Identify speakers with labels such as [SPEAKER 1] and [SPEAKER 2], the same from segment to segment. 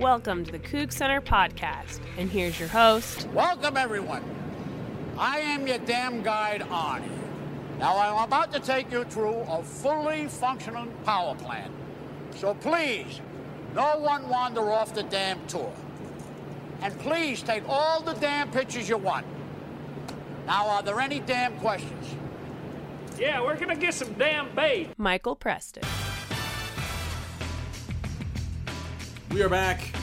[SPEAKER 1] Welcome to the Coug Center podcast. And here's your host.
[SPEAKER 2] Welcome, everyone. I am your damn guide, Arnie. Now, I'm about to take you through a fully functioning power plant. So please, no one wander off the damn tour. And please take all the damn pictures you want. Now, are there any damn questions?
[SPEAKER 3] Yeah, we're gonna get some damn bait.
[SPEAKER 1] Michael Preston.
[SPEAKER 4] We are back.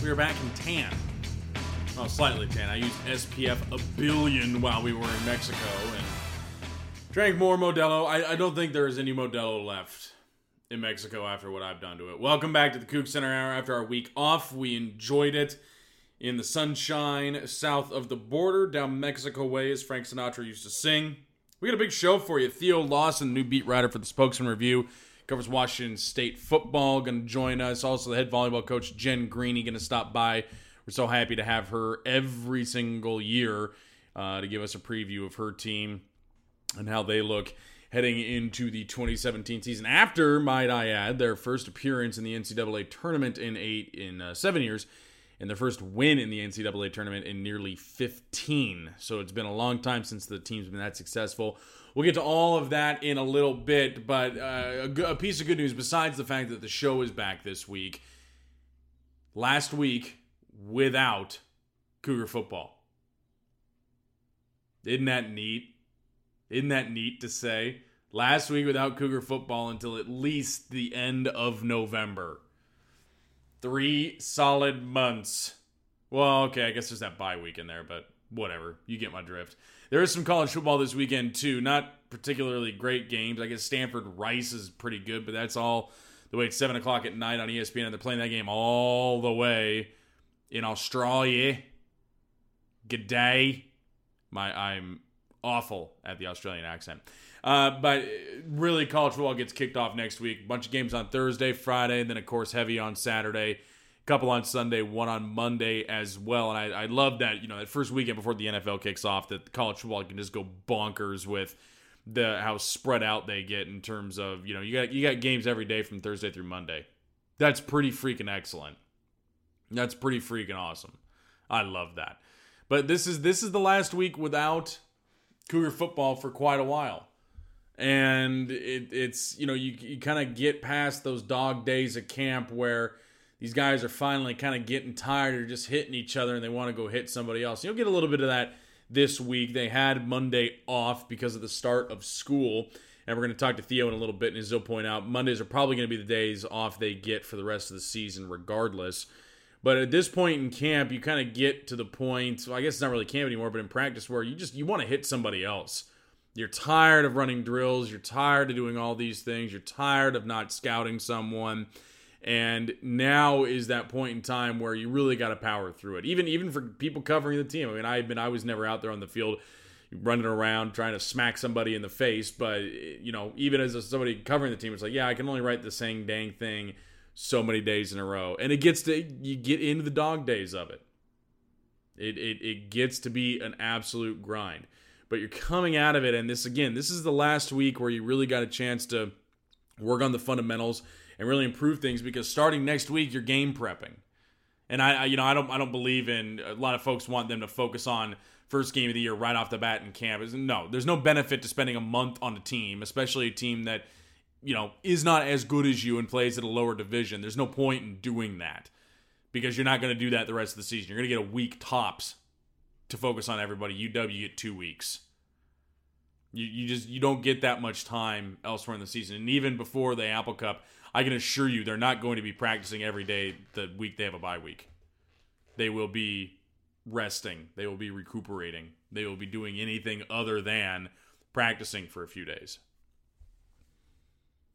[SPEAKER 4] We are back in tan. Well, slightly tan. I used SPF a billion while we were in Mexico and drank more Modelo. I, I don't think there is any Modelo left in Mexico after what I've done to it. Welcome back to the Coug Center Hour after our week off. We enjoyed it in the sunshine south of the border, down Mexico way, as Frank Sinatra used to sing. We got a big show for you. Theo Lawson, new beat writer for the Spokesman Review, covers Washington State football, going to join us. Also, the head volleyball coach, Jen Greeny, going to stop by. We're so happy to have her every single year uh, to give us a preview of her team and how they look heading into the 2017 season. After, might I add, their first appearance in the NCAA tournament in eight in uh, seven years, and their first win in the NCAA tournament in nearly 15. So it's been a long time since the team's been that successful. We'll get to all of that in a little bit, but uh, a, a piece of good news besides the fact that the show is back this week. Last week, without Cougar football. Isn't that neat? Isn't that neat to say? Last week without Cougar football until at least the end of November. Three solid months. Well, okay, I guess there's that bye week in there, but whatever. You get my drift. There is some college football this weekend, too. Not particularly great games. I guess Stanford Rice is pretty good, but that's all the way it's 7 o'clock at night on ESPN, and they're playing that game all the way in Australia. G'day. My I'm awful at the Australian accent. Uh, but really, college football gets kicked off next week. Bunch of games on Thursday, Friday, and then of course heavy on Saturday. Couple on Sunday, one on Monday as well. And I, I love that you know that first weekend before the NFL kicks off, that college football can just go bonkers with the how spread out they get in terms of you know you got you got games every day from Thursday through Monday. That's pretty freaking excellent. That's pretty freaking awesome. I love that. But this is this is the last week without Cougar football for quite a while. And it, it's, you know, you, you kind of get past those dog days of camp where these guys are finally kind of getting tired of just hitting each other and they want to go hit somebody else. You'll get a little bit of that this week. They had Monday off because of the start of school. And we're going to talk to Theo in a little bit, and as he'll point out, Mondays are probably going to be the days off they get for the rest of the season, regardless. But at this point in camp, you kind of get to the point. Well, I guess it's not really camp anymore, but in practice, where you just you want to hit somebody else. You're tired of running drills. You're tired of doing all these things. You're tired of not scouting someone. And now is that point in time where you really got to power through it. Even even for people covering the team. I mean, I've been—I was never out there on the field running around trying to smack somebody in the face, but you know, even as somebody covering the team, it's like, yeah, I can only write the same dang thing so many days in a row. And it gets to you get into the dog days of it. It it, it gets to be an absolute grind. But you're coming out of it, and this again, this is the last week where you really got a chance to work on the fundamentals and really improve things because starting next week you're game prepping. And I, I you know I don't I don't believe in a lot of folks want them to focus on first game of the year right off the bat in camp. No, there's no benefit to spending a month on a team, especially a team that you know is not as good as you and plays at a lower division. There's no point in doing that because you're not going to do that the rest of the season. You're going to get a week tops to focus on everybody. UW get two weeks. You, you just you don't get that much time elsewhere in the season. And even before the Apple Cup, I can assure you they're not going to be practicing every day the week they have a bye week. They will be resting. They will be recuperating. They will be doing anything other than practicing for a few days.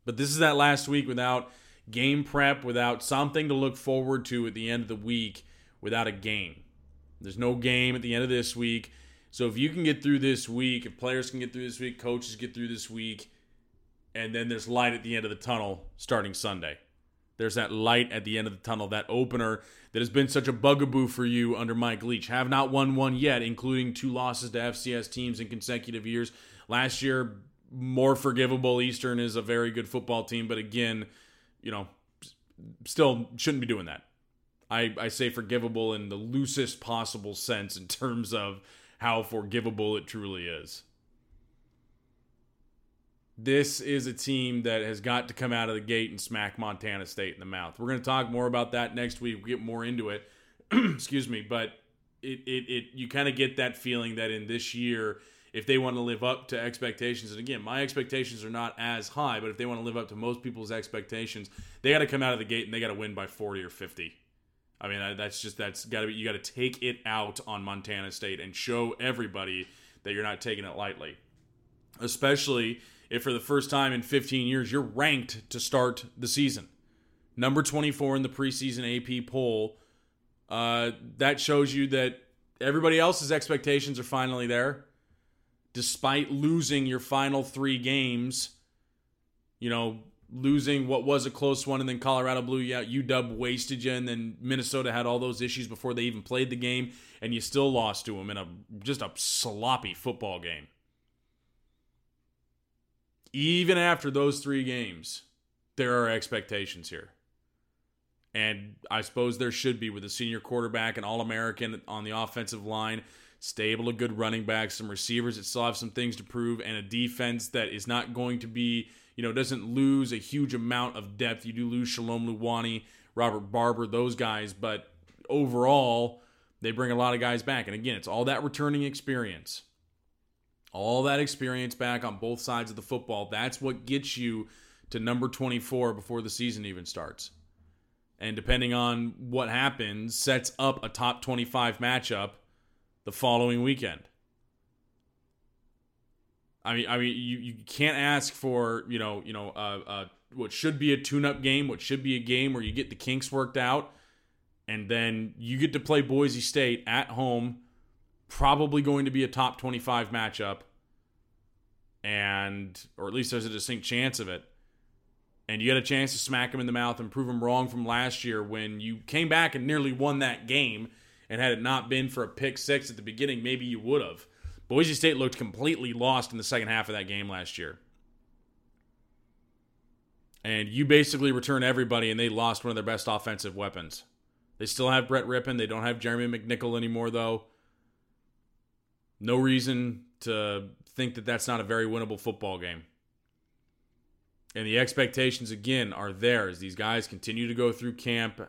[SPEAKER 4] But this is that last week without game prep, without something to look forward to at the end of the week, without a game. There's no game at the end of this week. So if you can get through this week, if players can get through this week, coaches get through this week, and then there's light at the end of the tunnel starting Sunday. There's that light at the end of the tunnel, that opener that has been such a bugaboo for you under Mike Leach. Have not won one yet, including two losses to FCS teams in consecutive years. Last year, more forgivable. Eastern is a very good football team, but again, you know, still shouldn't be doing that. I, I say forgivable in the loosest possible sense in terms of how forgivable it truly is. This is a team that has got to come out of the gate and smack Montana State in the mouth. We're going to talk more about that next week. We get more into it. Excuse me, but it, it, it you kind of get that feeling that in this year, if they want to live up to expectations, and again, my expectations are not as high, but if they want to live up to most people's expectations, they got to come out of the gate and they got to win by 40 or 50. I mean, that's just that's got to be you got to take it out on Montana State and show everybody that you're not taking it lightly. Especially if for the first time in 15 years you're ranked to start the season. Number 24 in the preseason AP poll. Uh, that shows you that everybody else's expectations are finally there. Despite losing your final three games, you know, losing what was a close one, and then Colorado blew you out. UW wasted you, and then Minnesota had all those issues before they even played the game, and you still lost to them in a just a sloppy football game. Even after those three games, there are expectations here. And I suppose there should be with a senior quarterback, an All American on the offensive line, stable, a good running back, some receivers that still have some things to prove, and a defense that is not going to be you know, doesn't lose a huge amount of depth. You do lose Shalom Luani, Robert Barber, those guys, but overall, they bring a lot of guys back. And again, it's all that returning experience. All that experience back on both sides of the football. That's what gets you to number 24 before the season even starts. And depending on what happens, sets up a top 25 matchup the following weekend. I mean, I mean, you, you can't ask for you know you know uh, uh, what should be a tune-up game, what should be a game where you get the kinks worked out, and then you get to play Boise State at home, probably going to be a top twenty-five matchup, and or at least there's a distinct chance of it, and you get a chance to smack him in the mouth and prove him wrong from last year when you came back and nearly won that game, and had it not been for a pick six at the beginning, maybe you would have. Boise State looked completely lost in the second half of that game last year. And you basically return everybody, and they lost one of their best offensive weapons. They still have Brett Rypien. They don't have Jeremy McNichol anymore, though. No reason to think that that's not a very winnable football game. And the expectations, again, are there as these guys continue to go through camp,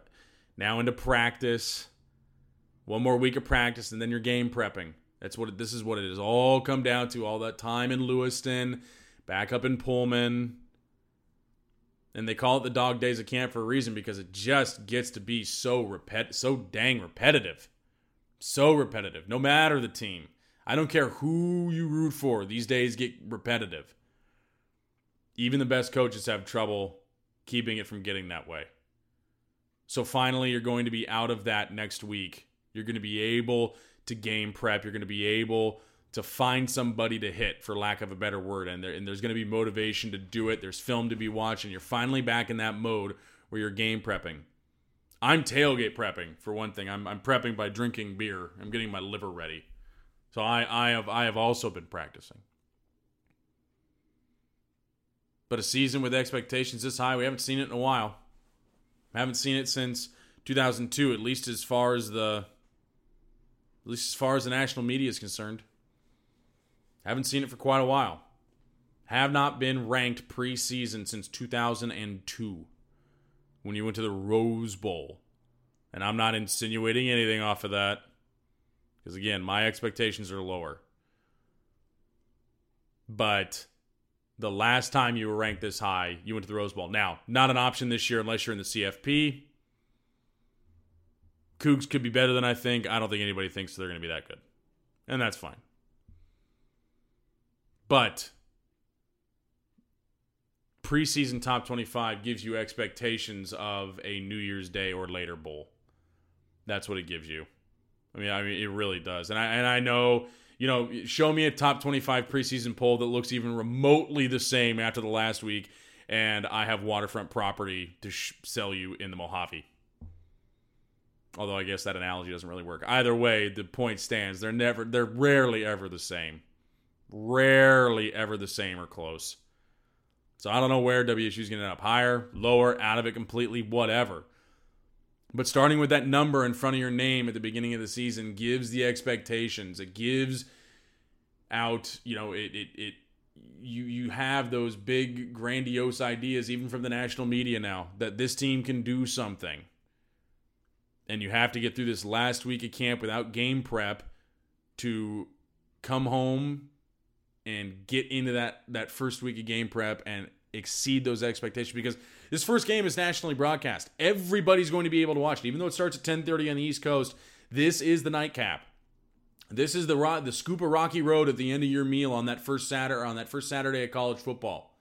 [SPEAKER 4] now into practice. One more week of practice, and then you're game prepping. That's what it, this is what it is all come down to. All that time in Lewiston, back up in Pullman, and they call it the dog days of camp for a reason because it just gets to be so repet so dang repetitive. So repetitive. No matter the team. I don't care who you root for. These days get repetitive. Even the best coaches have trouble keeping it from getting that way. So finally you're going to be out of that next week. You're going to be able to game prep. You're going to be able to find somebody to hit, for lack of a better word, and, there, and there's going to be motivation to do it. There's film to be watching. You're finally back in that mode where you're game prepping. I'm tailgate prepping for one thing. I'm, I'm prepping by drinking beer. I'm getting my liver ready. So I, I have I have also been practicing. But a season with expectations this high, we haven't seen it in a while. haven't seen it since 2002, at least as far as the at least as far as the national media is concerned. Haven't seen it for quite a while. Have not been ranked preseason since 2002 when you went to the Rose Bowl. And I'm not insinuating anything off of that because, again, my expectations are lower. But the last time you were ranked this high, you went to the Rose Bowl. Now, not an option this year unless you're in the CFP. Cougs could be better than I think. I don't think anybody thinks they're going to be that good. And that's fine. But preseason top 25 gives you expectations of a New Year's Day or later bowl. That's what it gives you. I mean, I mean it really does. And I and I know, you know, show me a top 25 preseason poll that looks even remotely the same after the last week and I have waterfront property to sh- sell you in the Mojave. Although I guess that analogy doesn't really work. Either way, the point stands. They're never they're rarely ever the same. Rarely ever the same or close. So I don't know where WSU's going to end up higher, lower, out of it completely, whatever. But starting with that number in front of your name at the beginning of the season gives the expectations. It gives out, you know, it it, it you you have those big grandiose ideas even from the national media now that this team can do something. And you have to get through this last week of camp without game prep to come home and get into that that first week of game prep and exceed those expectations because this first game is nationally broadcast. Everybody's going to be able to watch it, even though it starts at 10:30 on the East Coast. This is the nightcap. This is the the scoop of Rocky Road at the end of your meal on that first Saturday on that first Saturday of college football.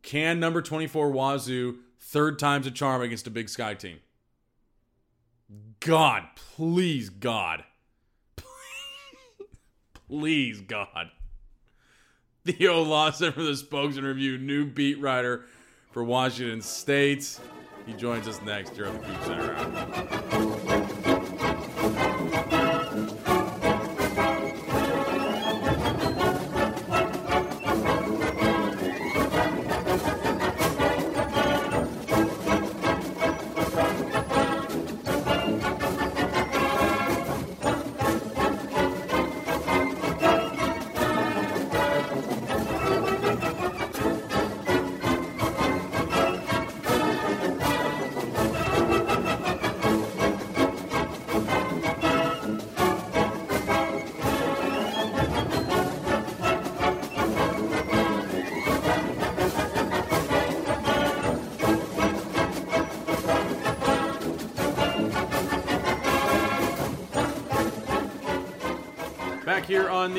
[SPEAKER 4] Can number 24 Wazoo third time's a charm against a Big Sky team? God, please God. please God. Theo Lawson for the Spokesman Review, new beat writer for Washington State. He joins us next here on the Coug Center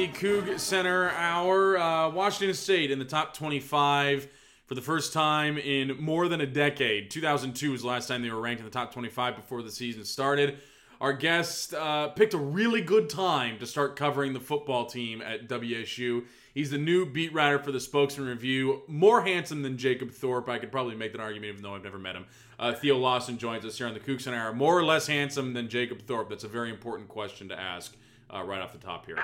[SPEAKER 4] the Coug Center Hour, uh, Washington State in the top 25 for the first time in more than a decade. 2002 was the last time they were ranked in the top 25 before the season started. Our guest uh, picked a really good time to start covering the football team at WSU. He's the new beat writer for the Spokesman Review. More handsome than Jacob Thorpe. I could probably make that argument even though I've never met him. Uh, Theo Lawson joins us here on the Coug Center Hour. More or less handsome than Jacob Thorpe? That's a very important question to ask uh, right off the top here.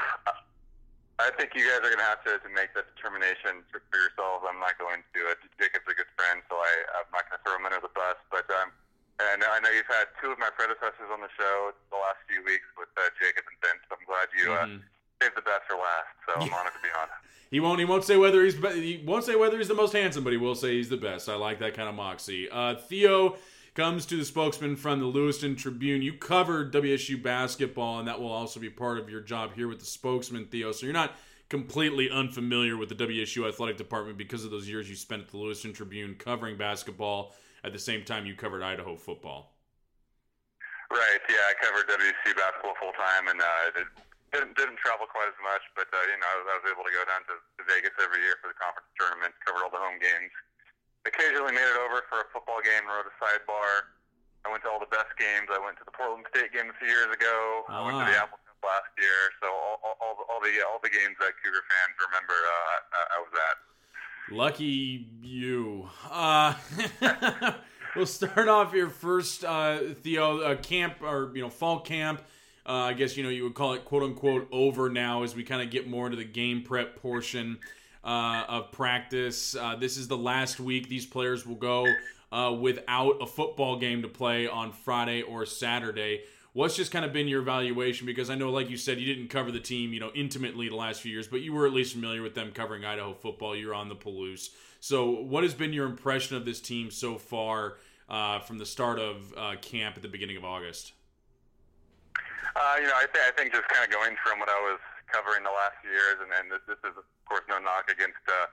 [SPEAKER 5] I think you guys are going to have to, to make that determination for, for yourselves. I'm not going to. Uh, Jacob's a good friend, so I, I'm not going to throw him under the bus. But um, and I know you've had two of my predecessors on the show the last few weeks with uh, Jacob and Vince. I'm glad you uh,
[SPEAKER 4] Mhm.
[SPEAKER 5] saved the best for last. So I'm honored to be on.
[SPEAKER 4] He won't. He won't say whether he's. He won't say whether he's the most handsome, but he will say he's the best. I like that kind of moxie. Uh, Theo comes to the spokesman from the Lewiston Tribune. You covered WSU basketball, and that will also be part of your job here with the spokesman, Theo. So you're not completely unfamiliar with the WSU athletic department because of those years you spent at the Lewiston Tribune covering basketball at the same time you covered Idaho football.
[SPEAKER 5] Right. Yeah, I covered WC basketball full time, and uh, did, didn't didn't travel quite as much, but uh, you know I was, I was able to go down to, to Vegas every year for the conference tournament, covered all the home games. Occasionally made it over for a football game, wrote a sidebar. I went to all the best games. I went to the Portland State game a few years ago. I went to the
[SPEAKER 4] Ah.
[SPEAKER 5] Apple last year. So all, all, all, the, all the all the games that Cougar fans remember, uh, I, I was at.
[SPEAKER 4] Lucky you. Uh, we'll start off your first uh, Theo uh, camp or you know fall camp. Uh, I guess you know you would call it quote unquote over now as we kind of get more into the game prep portion uh, of practice. Uh, this is the last week these players will go uh, without a football game to play on Friday or Saturday. What's just kind of been your evaluation? Because I know, like you said, you didn't cover the team, you know, intimately the last few years, but you were at least familiar with them covering Idaho football. You're on the Palouse. So, what has been your impression of this team so far uh, from the start of uh, camp at the beginning of August?
[SPEAKER 5] Uh, you know, I, th- I think just kind of going from what I was covering the last few years, and, and this, this is, of course, no knock against uh,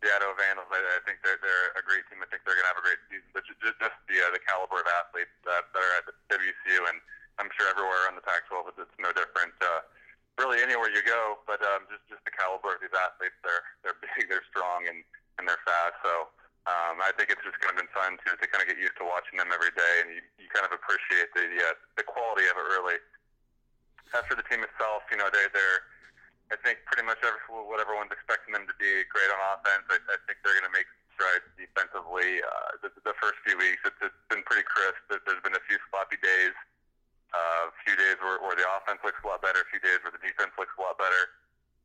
[SPEAKER 5] the Vandals. I, I think they're, they're a great team. I think they're going to have a great season. But just, just the, uh, the caliber of athletes that, that are at WCU, and I'm sure everywhere on the Pac-12, it's, it's no different. Uh, really, anywhere you go, but um, just just the caliber of these athletes. They're they're big, they're strong, and and they're fast. So. Um, I think it's just kind of been fun to, to kind of get used to watching them every day, and you, you kind of appreciate the uh, the quality of it really as for the team itself, you know, they, they're, I think, pretty much every, what everyone's expecting them to be great on offense. I, I think they're going to make strides defensively. Uh, the, the first few weeks, it's, it's been pretty crisp. There- There's been a few sloppy days, uh, a few days where, where the offense looks a lot better, a few days where the defense looks a lot better.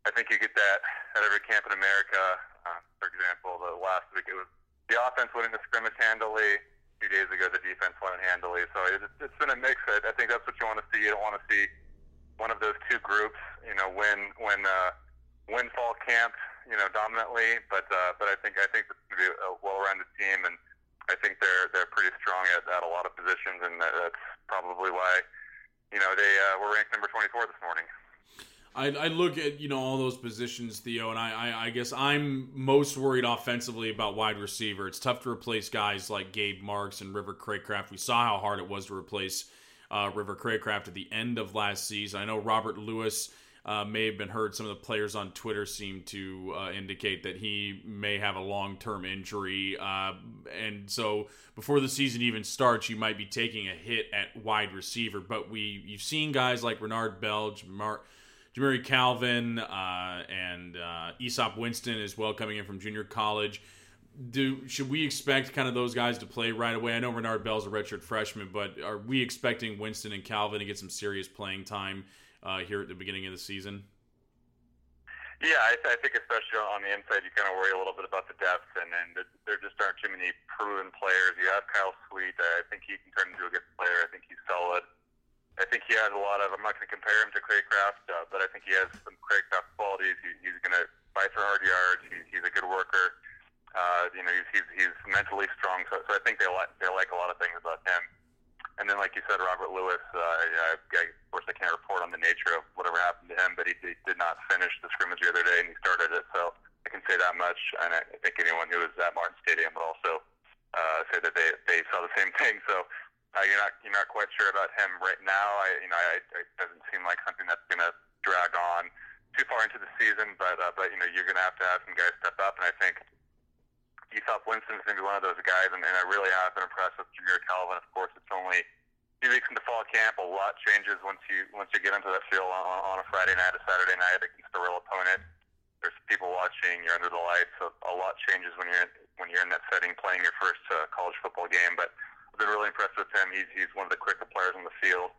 [SPEAKER 5] I think you get that at every camp in America. Uh, for example, the last week it was the offense winning the scrimmage handily. A few days ago the defense won handily. So it, it's been a mix. I, I think that's what you want to see. You don't want to see one of those two groups, you know, win when uh, win fall camp, you know, dominantly. But uh, but I think I think it's going to be a well-rounded team, and I think they're they're pretty strong at, at a lot of positions, and that's probably why you know they uh, were ranked number 24 this morning.
[SPEAKER 4] I, I look at you know all those positions, Theo, and I, I, I guess I'm most worried offensively about wide receiver. It's tough to replace guys like Gabe Marks and River Cracraft. We saw how hard it was to replace uh, River Cracraft at the end of last season. I know Robert Lewis uh, may have been hurt. Some of the players on Twitter seem to uh, indicate that he may have a long term injury. Uh, and so before the season even starts, you might be taking a hit at wide receiver. But we you've seen guys like Renard Belge, Mark. Jamire Calvin uh, and uh, Easop Winston as well coming in from junior college. Do should we expect kind of those guys to play right away? I know Renard Bell's a redshirt freshman, but are we expecting Winston and Calvin to get some serious playing time uh, here at the beginning of the season?
[SPEAKER 5] Yeah, I, I think especially on the inside, you kind of worry a little bit about the depth, and then there just aren't too many proven players. You have Kyle Sweet. I think he can turn into a good player. I think he's solid. I think he has a lot of. I'm not going to compare him to Cracraft, uh, but I think he has some Cracraft qualities. He, he's going to fight for hard yards. He, he's a good worker. Uh, you know, he's, he's he's mentally strong. So, so I think they like they like a lot of things about him. And then, like you said, Robert Lewis. Uh, I, I, of course, I can't report on the nature of whatever happened to him, but he, he did not finish the scrimmage the other day, and he started it. So I can say that much. And I, I think anyone who was at Martin Stadium would also uh, say that they they saw the same thing. So uh, you're not you're not quite sure about him right now. I, you know, I, it doesn't seem like something that's going to drag on too far into the season. But uh, but you know, you're going to have to have some guys step up, and I think Easop Winston's going to be one of those guys. And, and I really have been impressed with Jamire Calvin. Of course, it's only two weeks into fall camp. A lot changes once you once you get into that field on, on a Friday night, a Saturday night against a real opponent. There's people watching. You're under the lights. So a lot changes when you're when you're in that setting, playing your first uh, college football game. But I've been really impressed with him. He's he's one of the quicker players on the field.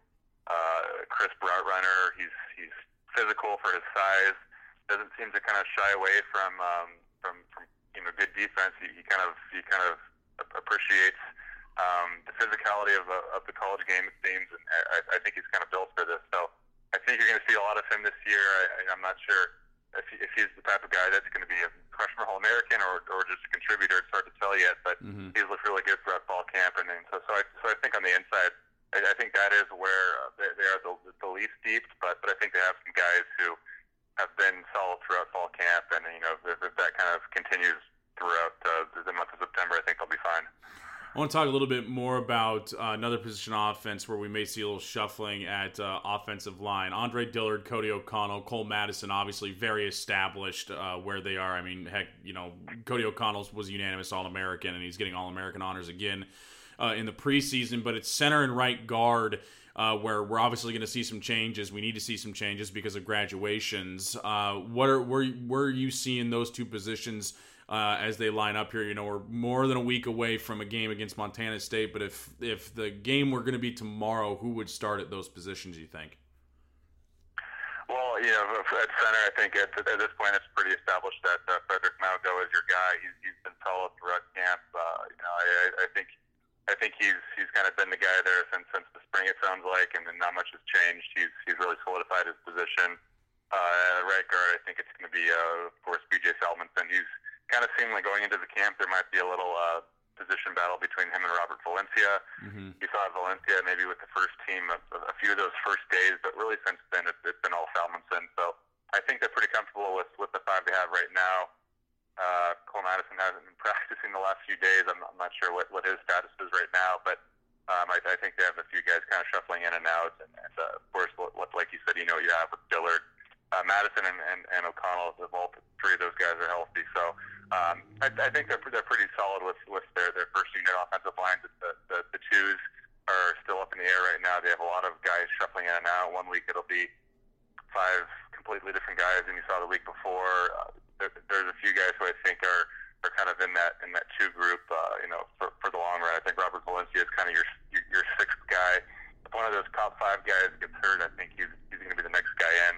[SPEAKER 5] Uh, crisp route runner. He's he's physical for his size. Doesn't seem to kind of shy away from um, from from you know good defense. He, he kind of he kind of appreciates um, the physicality of, uh, of the college game. It seems, and I, I think he's kind of built for this. So I think you're going to see a lot of him this year. I, I'm not sure if, he, if he's the type of guy that's going to be a freshman All American or, or just a contributor. It's hard to tell yet, but mm-hmm. he's looked really good throughout fall camp. And then, so, so I, so I think on the inside, I, I think that is where uh, they, they are the, the least deep. But, but I think they have some guys who have been solid throughout fall camp, and you know, if, if that kind of continues throughout uh, the month of September, I think they'll be fine.
[SPEAKER 4] I want to talk a little bit more about uh, another position offense where we may see a little shuffling at uh, offensive line. Andre Dillard, Cody O'Connell, Cole Madison, obviously very established uh, where they are. I mean, heck, you know, Cody O'Connell was unanimous All American, and he's getting All American honors again uh, in the preseason. But it's center and right guard. Uh, where we're obviously going to see some changes. We need to see some changes because of graduations. Uh, what are where, where are you seeing those two positions uh, as they line up here. You know, we're more than a week away from a game against Montana State, but if if the game were going to be tomorrow, who would start at those positions? You think?
[SPEAKER 5] Well, you know, at center, I think at, at this point it's pretty established that uh, Frederick Mauigoa is your guy. He's, he's been solid throughout camp. Uh, you know, I, I think I think he's he's kind of been the guy there since since the spring. It sounds like, and then not much has changed. He's he's really solidified his position. Uh, right guard, I think it's going to be, uh, of course, B.J. Salmonson. He's kind of seemed like going into the camp there might be a little uh, position battle between him and Robert Valencia. Mm-hmm. You saw Valencia maybe with the first team a, a few of those first days, but really since then it's, it's been all Salmonson. So I think they're pretty comfortable with with the five they have right now. Uh, Cole Madison hasn't been practicing the last few days. I'm I'm not sure what, what his status is right now, but um, I, I think they have a few guys kind of shuffling in and out. And, and uh, of course, what, what, like you said, you know, you have with Dillard, uh, Madison, and, and, and O'Connell. All three of those guys are healthy. So um, I, I think they're they're pretty solid with with their their first unit offensive line. The, the the twos are still up in the air right now. They have a lot of guys shuffling in and out. One week it'll be five completely different guys than you saw the week before. Uh, there, there's a few guys who I think are are kind of in that in that two group. Uh, you know, for for the long run, I think Robert Valencia is kind of your your, your sixth guy. If one of those top five guys gets hurt, I think he's he's going to be the next guy in.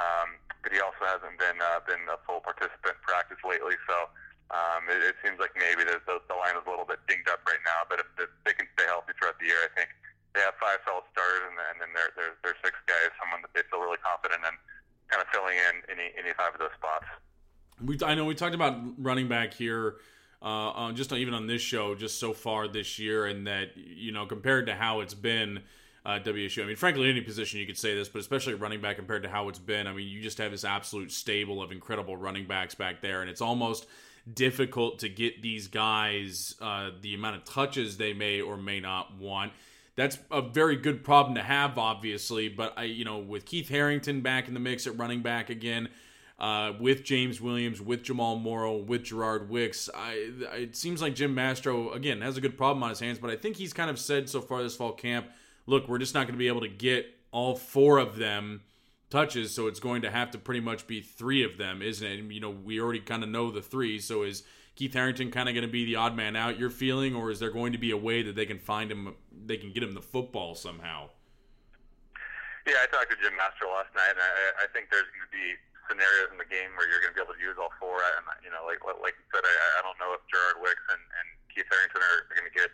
[SPEAKER 5] Um, but he also hasn't been uh, been a full participant in practice lately. So um, it, it seems like maybe the, the, the line is a little bit dinged up right now. But if, if they can stay healthy throughout the year, I think they have five solid starters, and, and then their their their six guys, someone that they feel really confident in, kind of filling in any any five of those spots.
[SPEAKER 4] We I know we talked about running back here. Uh, on just even on this show, just so far this year, and that you know compared to how it's been, uh, WSU. I mean, frankly, any position you could say this, but especially running back compared to how it's been. I mean, you just have this absolute stable of incredible running backs back there, and it's almost difficult to get these guys uh, the amount of touches they may or may not want. That's a very good problem to have, obviously. But I, you know, with Keith Harrington back in the mix at running back again, uh, with James Williams, with Jamal Morrow, with Gerard Wicks, I, it seems like Jim Mastro again has a good problem on his hands. But I think he's kind of said so far this fall camp, look, we're just not going to be able to get all four of them touches, so it's going to have to pretty much be three of them, isn't it? And, you know, we already kind of know the three, so is Keith Harrington kind of going to be the odd man out you're feeling, or is there going to be a way that they can find him, they can get him the football somehow?
[SPEAKER 5] Yeah, I talked to Jim Mastro last night, and I, I think there's going to be scenarios in the game where you're going to be able to use all four. And you know, like like you said, I, I don't know if Gerard Wicks and, and Keith Harrington are going to get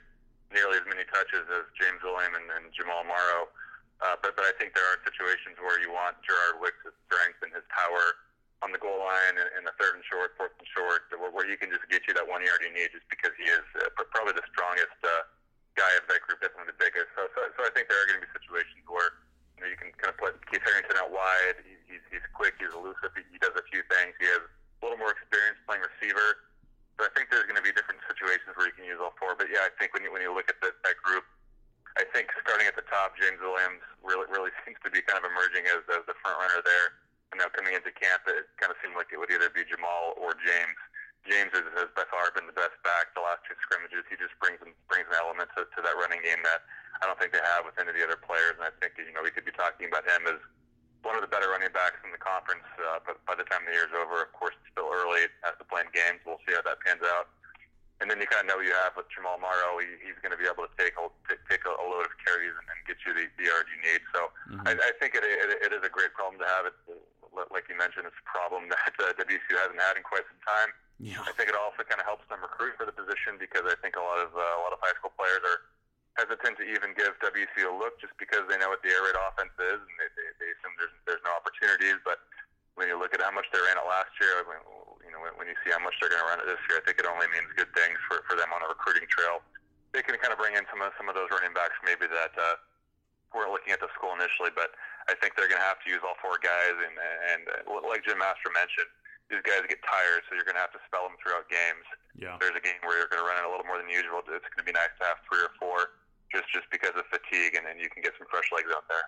[SPEAKER 5] nearly as many touches as James William and, and Jamal Morrow. Uh, but but I think there are situations where you want Gerard Wicks' strength and his power on the goal line in, in the third and short, fourth and short, where, where he can just get you that one yard you need, just because he is uh, probably the strongest uh, guy of that group, definitely the biggest. So so, so I think there are going to be situations where you know you can kind of put Keith Harrington out wide. He, he's he's quick, he's elusive, he, he does a few things. He has a little more experience playing receiver. So I think there's going to be different situations where you can use all four. But yeah, I think when you when you look at the, that group I think starting at the top, James Williams really really seems to be kind of emerging as, as the front runner there. And now coming into camp, it kind of seemed like it would either be Jamal or James. James has, has by far been the best back the last two scrimmages. He just brings brings an element to, to that running game that I don't think they have with any of the other players. And I think you know we could be talking about him as one of the better running backs in the conference. Uh, but by the time the year's over, of course, it's still early. Has to play in games. We'll see how that pans out. And then you kind of know you have with Jamal Morrow, he, he's going to be able to take a, take a, load of carries and, and get you the, the yard you need. So mm-hmm. I, I think it, it, it is a great problem to have. It, like you mentioned, it's a problem that uh, WSU hasn't had in quite some time. Yeah. I think it also kind of helps them recruit for the position because I think a lot of uh, a lot of high school players are hesitant to even give WSU a look just because they know what the air raid offense is and they, they, they assume there's there's no opportunities. But when you look at how much they ran it last year, I mean, you know, when, when you see how much they're going to run it this year, I think it only means good things for, for them on a recruiting trail. They can kind of bring in some of some of those running backs maybe that uh, weren't looking at the school initially, but I think they're going to have to use all four guys. And and uh, like Jim Mastro mentioned, these guys get tired, so you're going to have to spell them throughout games.
[SPEAKER 4] Yeah.
[SPEAKER 5] If there's a game where you're going to run it a little more than usual. It's going to be nice to have three or four just just because of fatigue, and then you can get some fresh legs out there.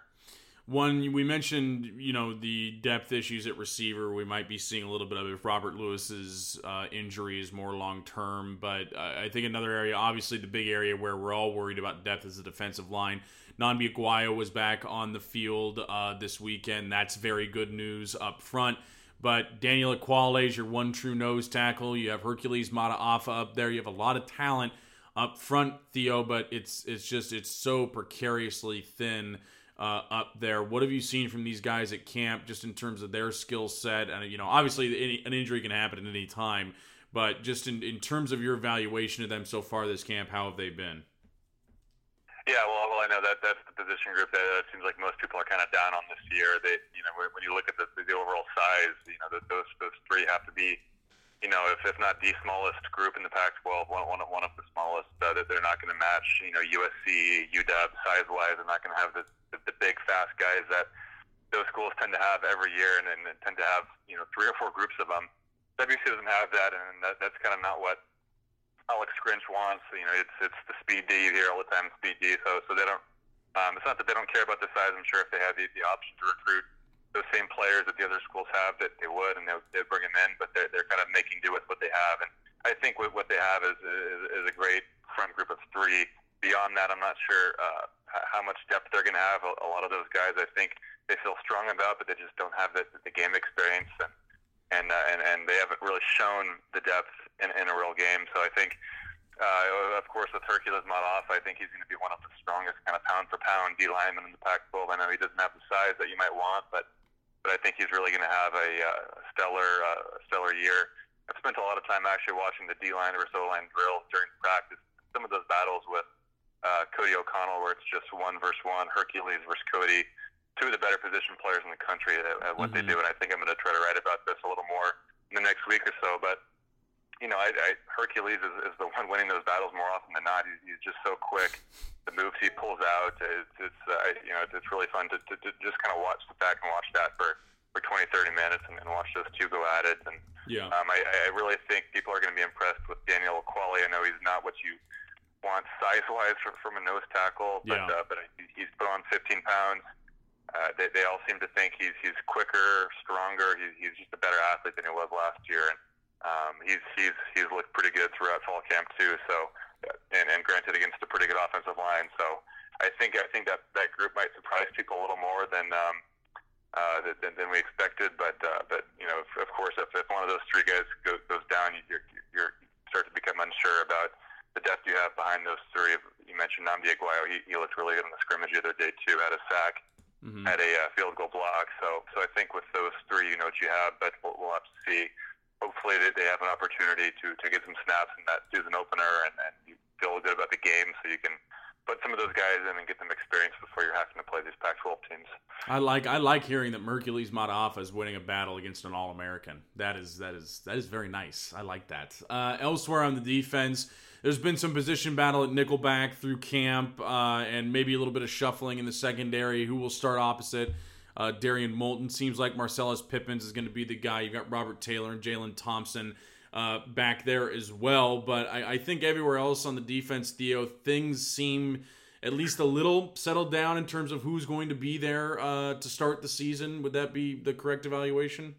[SPEAKER 4] One, we mentioned, you know, the depth issues at receiver. We might be seeing a little bit of if Robert Lewis's uh, injury is more long term. But uh, I think another area, obviously the big area where we're all worried about depth is the defensive line. Nnamdi Oguayo was back on the field uh, this weekend. That's very good news up front. But Daniel Ekuale is your one true nose tackle. You have Hercules Mata'afa up there. You have a lot of talent up front, Theo. But it's it's just it's so precariously thin uh, up there. What have you seen from these guys at camp, just in terms of their skill set? And you know, obviously, any, an injury can happen at any time, but just in, in terms of your evaluation of them so far this camp, how have they been?
[SPEAKER 5] Yeah, well, well, I know that that's the position group that it seems like most people are kind of down on this year. They, you know, when you look at the, the overall size, you know, those those three have to be you know, if, if not the smallest group in the Pac-12, one, one, one of uh, that they're not going to match, you know, USC, UW, size-wise, they're not going to have the, the, the big, fast guys that those schools tend to have every year and, and tend to have, you know, three or four groups of them. WC doesn't have that, and that, that's kind of not what Alex Grinch wants. You know, it's it's the speed D hear all the time, speed D. So so they don't. Um, it's not that they don't care about the size. I'm sure if they had the, the option to recruit those same players that the other schools have that they would, and they they'd bring them in, but they're, they're kind of making do with what they have. And I think what, what they have is, is, is a great front group of three. Beyond that, I'm not sure uh, how much depth they're going to have. A, a lot of those guys, I think, they feel strong about, but they just don't have the, the game experience, and and, uh, and and they haven't really shown the depth in, in a real game. So I think. Uh, of course, with Hercules Mata'afa, I think he's going to be one of the strongest kind of pound for pound D linemen in the Pac-12. I know he doesn't have the size that you might want, but but I think he's really going to have a uh, stellar uh, stellar year. I've spent a lot of time actually watching the D line versus O line drills during practice. Some of those battles with uh, Cody O'Connell, where it's just one versus one, Hercules versus Cody, two of the better position players in the country at, at what
[SPEAKER 4] Mhm.
[SPEAKER 5] they do, and I think I'm going to try to write about this a little more in the next week or so. But you know, I, I, Hercules is, is the one winning those battles more often than not. He's, he's just so quick. The moves he pulls out, it's, it's uh, you know, it's really fun to, to, to just kind of watch the back and watch that for for 20, 30 minutes and, and watch those two go at it. And
[SPEAKER 4] Yeah.
[SPEAKER 5] um, I, I really think people are going to be impressed with Daniel Ekuale. I know he's not what you want size-wise from, from a nose tackle, but
[SPEAKER 4] Yeah.
[SPEAKER 5] uh, but he's put on 15 pounds. Uh, they, they all seem to think he's he's quicker, stronger. He's, he's just a better athlete than he was last year, and um, he's he's he's looked pretty good throughout fall camp too. So, uh, and, and granted against a pretty good offensive line. So, I think I think that that group might surprise people a little more than um, uh, than, than we expected. But uh, but you know, of, of course, if, if one of those three guys goes, goes down, you you're, you're start to become unsure about the depth you have behind those three. You mentioned Nnamdi Oguayo. He, he looked really good in the scrimmage the other day too. Had a sack,
[SPEAKER 4] Mhm.
[SPEAKER 5] had a uh, field goal block. So so I think with those three, you know what you have. But we'll, we'll have to see. Hopefully they, they have an opportunity to, to get some snaps in that season opener, and, and you feel good about the game, so you can put some of those guys in and get them experience before you're having to play these Pac-12 teams.
[SPEAKER 4] I like I like hearing that Hercules Mata'afa is winning a battle against an All American. That is that is that is very nice. I like that. Uh, elsewhere on the defense, there's been some position battle at nickelback through camp, uh, and maybe a little bit of shuffling in the secondary. Who will start opposite? Uh, Darrien Molton seems like Marcellus Pippins is going to be the guy. You've got Robert Taylor and Jalen Thompson uh, back there as well. But I, I think everywhere else on the defense, Theo, things seem at least a little settled down in terms of who's going to be there uh, to start the season. Would that be the correct evaluation?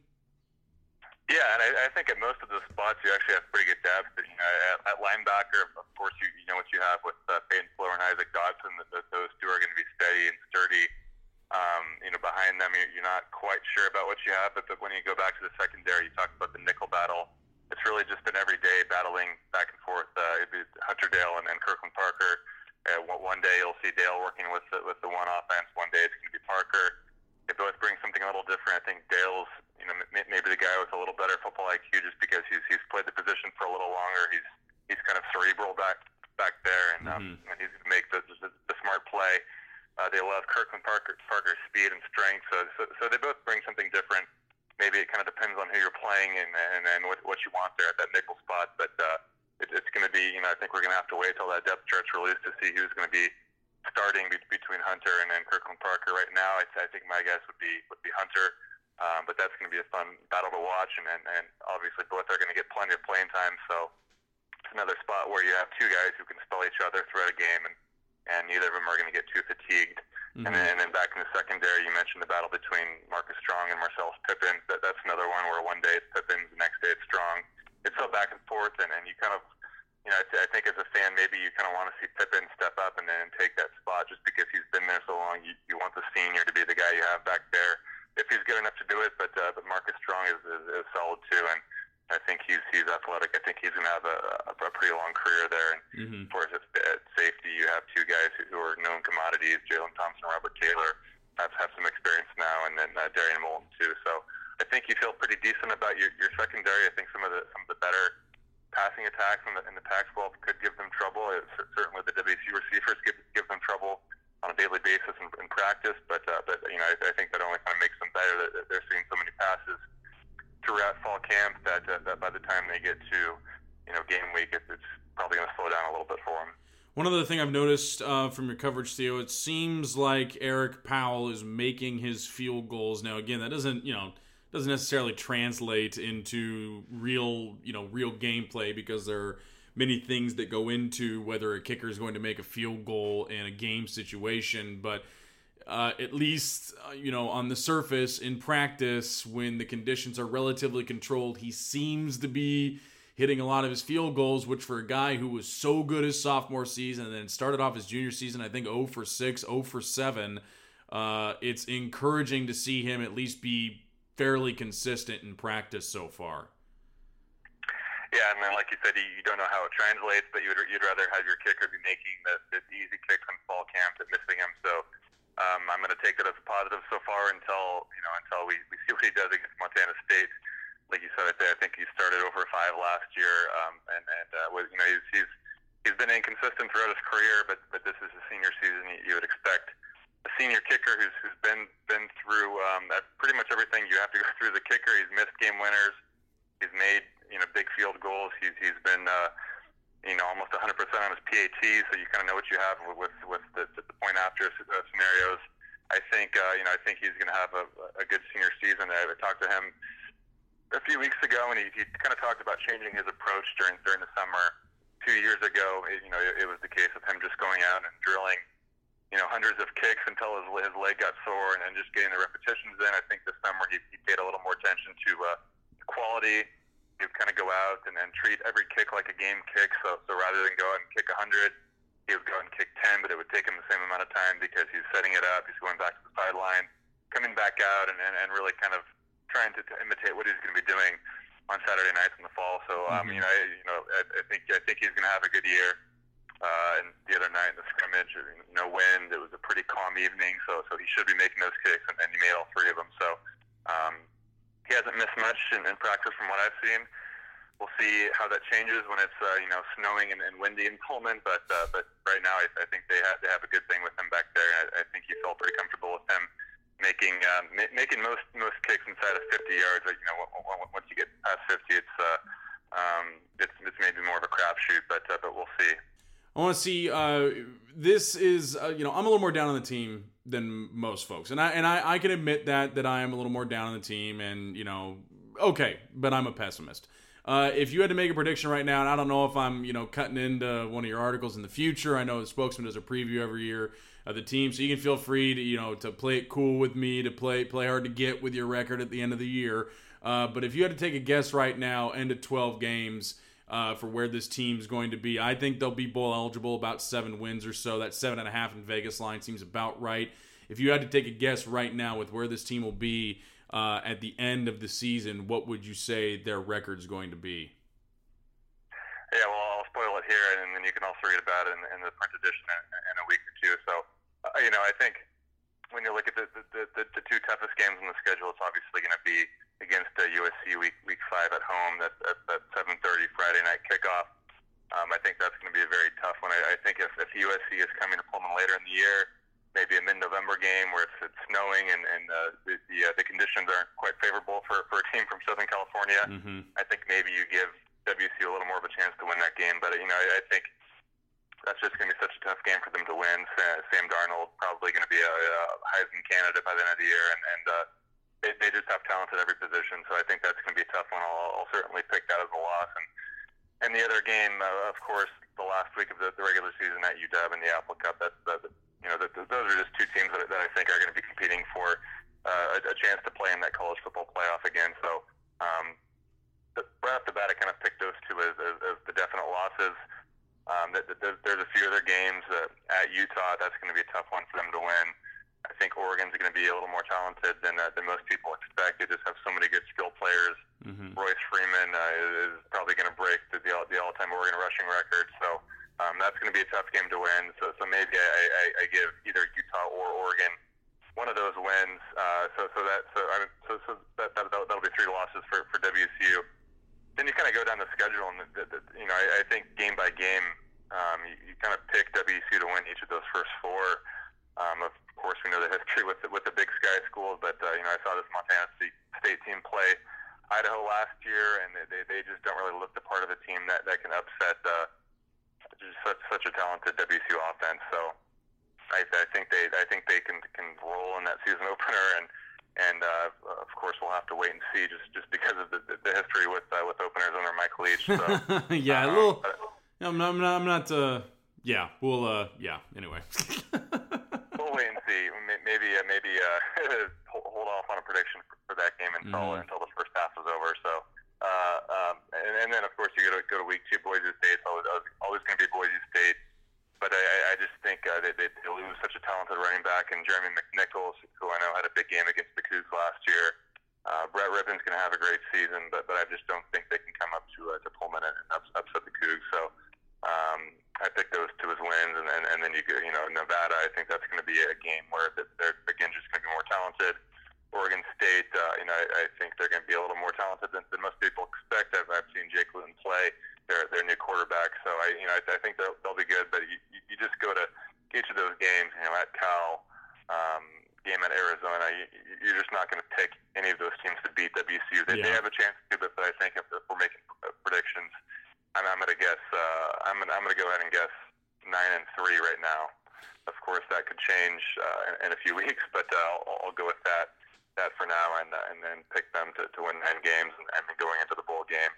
[SPEAKER 5] Yeah, and I, I think at most of the spots you actually have pretty good depth. You know, at, at linebacker, of course, you, you know what you have with uh, Peyton Pelluer and Isaac Dotson. That, that those two are going to be steady and sturdy. Um, you know, behind them, you're, you're not quite sure about what you have. But, when you go back to the secondary, you talk about the nickel battle. It's really just been every day battling back and forth. Uh, it'd be Hunter Dale and, and Kirkland Parker. Uh, one- day you'll see Dale working with the, with the one offense. One day it's going to be Parker. They both bring something a little different. I think Dale's, you know, m- maybe the guy with a little better football IQ, just because he's he's played the position for a little longer. He's he's kind of cerebral back back there, and, um,
[SPEAKER 4] Mhm.
[SPEAKER 5] and he's going to make the, the the smart play. Uh, they love Kirkland Parker Parker's speed and strength, so, so so they both bring something different. Maybe it kind of depends on who you're playing and and, and what what you want there at that nickel spot, but uh, it, it's going to be, you know, I think we're going to have to wait till that depth chart's released to see who's going to be starting be- between Hunter and, and Kirkland Parker. Right now, I, I think my guess would be would be Hunter, um, but that's going to be a fun battle to watch, and, and, and obviously both are going to get plenty of playing time. So it's another spot where you have two guys who can spell each other throughout a game, and and neither of them are going to get too fatigued.
[SPEAKER 4] Mm-hmm.
[SPEAKER 5] And, then, and then back in the secondary, you mentioned the battle between Marcus Strong and Marcellus Pippin. That, that's another one where one day it's Pippin, the next day it's Strong. It's so back and forth, and, and you kind of, you know, I, th- I think as a fan, maybe you kind of want to see Pippin step up and then take that spot just because he's been there so long. You, you want the senior to be the guy you have back there if he's good enough to do it. But uh, but Marcus Strong is, is, is solid too, and I think he's he's athletic. I think he's going to have a, a, a pretty long career there. And
[SPEAKER 4] Mhm.
[SPEAKER 5] of course, at, at safety, you have two guys who, who are known commodities: Jalen Thompson, Robert Taylor. Have have some experience now, and then uh, Darrien Molton too. So I think you feel pretty decent about your, your secondary. I think some of the some of the better passing attacks in the, in the Pac-12 could give them trouble. It, certainly, the WC receivers give give them trouble on a daily basis in, in practice. But uh, but you know, I, I think that only kind of makes them better. That they're seeing so many passes throughout fall camp that that by the time they get to you know game week, it's, it's probably going to slow down a little bit for them.
[SPEAKER 4] One other thing I've noticed uh, from your coverage, Theo, it seems like Erik Powell is making his field goals now. Again, that doesn't you know doesn't necessarily translate into real you know real gameplay because there are many things that go into whether a kicker is going to make a field goal in a game situation, but. Uh, at least uh, you know on the surface in practice when the conditions are relatively controlled he seems to be hitting a lot of his field goals which for a guy who was so good his sophomore season and then started off his junior season i think 0 for 6 0 for 7 uh, it's encouraging to see him at least be fairly consistent in practice so far
[SPEAKER 5] Yeah, and then like you said, you, don't know how it translates, but you'd, you'd rather have your kicker be making the, the easy kicks in fall camp than missing them. So um, I'm going to take that as a positive so far until you know until we, we see what he does against Montana State. Like you said, I, think he started over five last year, um, and and uh, was, you know he's he's he's been inconsistent throughout his career, but but this is his senior season. You, you would expect a senior kicker who's who's been been through um, pretty much everything you have to go through as a kicker. He's missed game winners. He's made you know big field goals. He's he's been uh, you know almost 100% on his PAT, so you kind of know what you have with with, the, the point after uh, scenarios. I think uh, you know I think he's going to have a, a good senior season. I, talked to him a few weeks ago, and he, he kind of talked about changing his approach during during the summer. Two years ago, it, you know, it, it was the case of him just going out and drilling you know, hundreds of kicks until his, his leg got sore and, and just getting the repetitions in. I think this summer he, he paid a little more attention to uh, quality. Would kind of go out and, and treat every kick like a game kick. So, so rather than go out and kick 100, he would go out and kick 10, but it would take him the same amount of time because he's setting it up. He's going back to the sideline, coming back out, and, and, and really kind of trying to, to imitate what he's going to be doing on Saturday nights in the fall. So, um, mm-hmm. you know, I, you know, I, I think I think he's going to have a good year. Uh, and the other night in the scrimmage, no wind. It was a pretty calm evening, so so he should be making those kicks, and, and he made all three of them. So um, he hasn't missed much in, in practice from what I've seen. We'll see how that changes when it's uh, you know snowing and, and windy in Pullman. But uh, but right now, I, I think they have they have a good thing with him back there. I, I think he felt pretty comfortable with him making uh, ma- making most most kicks inside of 50 yards. You know, once you get past 50, it's uh, um, it's it's maybe more of a crapshoot. But uh, but we'll see.
[SPEAKER 4] I want to see. Uh, this is uh, you know I'm a little more down on the team than most folks, and I and I, I can admit that that I am a little more down on the team, and you know okay, but I'm a pessimist. Uh, if you had to make a prediction right now, and I don't know if I'm, you know, cutting into one of your articles in the future. I know the spokesman does a preview every year of the team, so you can feel free to, you know, to play it cool with me, to play play hard to get with your record at the end of the year. Uh, but if you had to take a guess right now, end of 12 games, uh, for where this team's going to be. I think they'll be bowl eligible, about seven wins or so. That seven and a half in Vegas line seems about right. If you had to take a guess right now with where this team will be uh, at the end of the season, what would you say their record's going to be?
[SPEAKER 5] Yeah, well, I'll spoil it here, and then you can also read about it in, in the print edition in, in, a week or two. So, uh, you know, I think when you look at the, the, the, the two toughest games on the schedule, it's obviously going to be against uh, USC week week five at home. That that, that 7:30 Friday night kickoff. Um, I think that's going to be a very tough one. I, I think if, if USC is coming to Pullman later in the year, maybe a mid-November game where it's, it's snowing and, and uh, the the, uh, the conditions aren't quite favorable for, for a team from Southern California, mm-hmm. I think maybe you give WC a little more of a chance to win that game. But you know, I, I think that's just going to be such a tough game for them to win. Sam Darnold probably going to be a, a Heisman candidate by the end of the year, and, and uh, they, they just have talent at every position. So I think that's going to be a tough one. I'll, I'll certainly pick that as a loss. And and the other game, uh, of course, the last week of the, the regular season at UW and the Apple Cup. That's the, the you know the, the, those are just two teams that, that I think are going to be competing for uh, a, a chance to play in that college football playoff again. So um, right off the bat, I kind of picked those two as, as, as the definite losses. Um, that, that, there's a few other games uh, at Utah. That's going to be a tough one for them to win. I think Oregon's going to be a little more talented than uh, than most people expect. They just have so many good skill players. Mm-hmm. Royce Freeman uh, is probably going to break the, the, the all-time Oregon rushing record. So um, that's going to be a tough game to win. So so maybe I, I, I give either Utah or Oregon one of those wins. Uh, so so that so I so so that, that that'll be three losses for for WSU. Then you kind of go down the schedule, and the, the, you know I, I think game by game, um, you, you kind of pick WSU to win each of those first four. Um, of course, we know the history with the, with the Big Sky schools, but uh, you know I saw this Montana State, team play Idaho last year, and they, they just don't really look the part of a team that that can upset uh, just such such a talented WSU offense. So I, I think they I think they can can roll in that season opener, and and uh, of course we'll have to wait and see just just because of the, the, history with uh, with openers under Mike Leach. So,
[SPEAKER 4] yeah, um, a little. But, I'm not. I'm not. I'm not uh, yeah. We'll. Uh, yeah. Anyway.
[SPEAKER 5] we'll wait and see. Maybe. Uh, maybe uh, hold off on a prediction for, that game until mm. until the first half is over. So. Uh, um, and, and then of course you go to go to week two. Boise State. It's always always going to be Boise State. But I, I just think uh, they, they, lose such a talented running back and Jeremy McNichols, who I know had a big game against the Cougs last year. Uh, Brett Rypien's going to have a great season, but but I just don't think they can come up to uh, to Pullman and upset the Cougs. So um, I picked those two as wins, and, and, and then you go, you know, Nevada. I think that's going to be a game where they're again just going to be more talented. Oregon State, uh, you know, I, I think they're going to be a little more talented than, than most people expect. I've, I've seen Jake Luton play, their their new quarterback, so I, you know, I, I think they'll, they'll be good. But you, you just go to each of those games, you know, at Cal, um, game at Arizona, you, you're just not going to pick any of those teams to beat WSU. They,
[SPEAKER 4] Yeah.
[SPEAKER 5] they have a chance to, but, but I think if, if we're making uh, predictions, I'm, I'm going to guess. Uh, I'm I'm going to go ahead and guess nine and three right now. Of course, that could change uh, in, in a few weeks, but uh, I'll, I'll go with that now, and uh, and then pick them to, to win nine games, and, and going into the bowl game,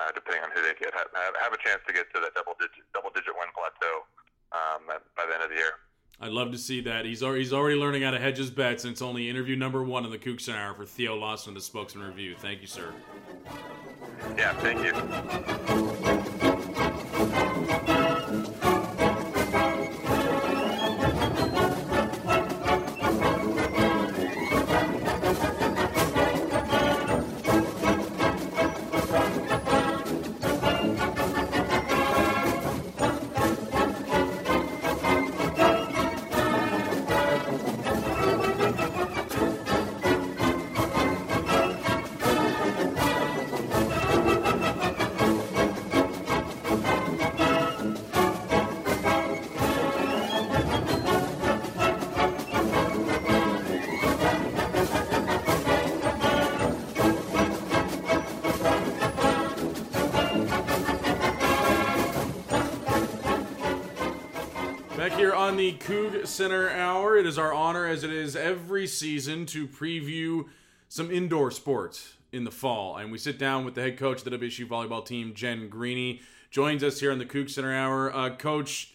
[SPEAKER 5] uh, depending on who they get, have, have, have a chance to get to that double digit double digit win plateau um, by the end of the year.
[SPEAKER 4] I'd love to see that. He's already, he's already learning how to hedge his bets, and it's only interview number one in the Kooks Hour for Theo Lawson the Spokesman Review. Thank you, sir.
[SPEAKER 5] Yeah, thank you.
[SPEAKER 4] Season, to preview some indoor sports in the fall. And we sit down with the head coach of the WSU volleyball team, Jen Greeny, joins us here on the Coug Center Hour. Uh, coach,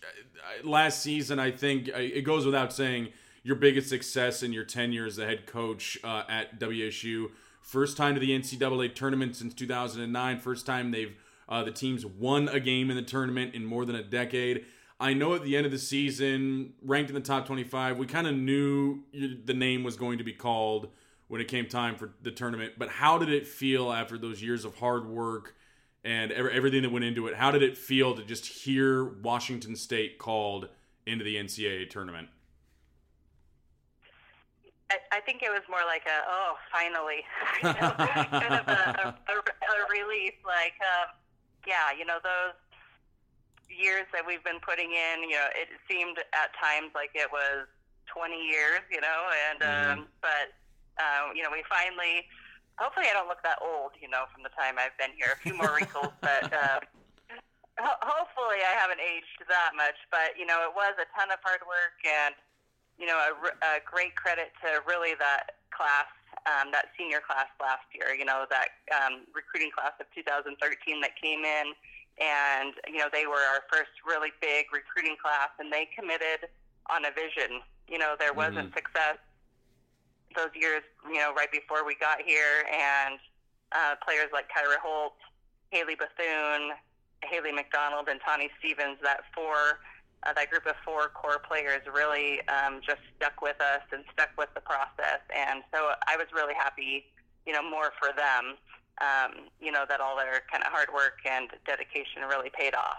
[SPEAKER 4] last season, I think it goes without saying, your biggest success in your tenure as the head coach uh, at WSU. First time to the NCAA tournament since 2009. First time they've uh, the teams won a game in the tournament in more than a decade. I know at the end of the season, ranked in the top 25, we kind of knew the name was going to be called when it came time for the tournament. But how did it feel after those years of hard work and everything that went into it? How did it feel to just hear Washington State called into the NCAA tournament?
[SPEAKER 6] I, I think it was more like a oh finally kind of a, a, a relief like um, yeah you know those years that we've been putting in you know it seemed at times like it was 20 years you know and um, but uh, you know we finally hopefully I don't look that old you know from the time I've been here a few more wrinkles but uh, ho- hopefully I haven't aged that much but you know it was a ton of hard work and you know, a, r- a great credit to really that class, um, that senior class last year. You know, that um, recruiting class of 2013 that came in, and you know they were our first really big recruiting class, and they committed on a vision. You know, there wasn't success those years. You know, right before we got here, and uh, players like Kyra Holt, Haley Bethune, Haley McDonald, and Tawny Stevens. That four uh, that group of four core players really um, just stuck with us and stuck with the process. And so I was really happy, you know, more for them, um, you know, that all their kind of hard work and dedication really paid off.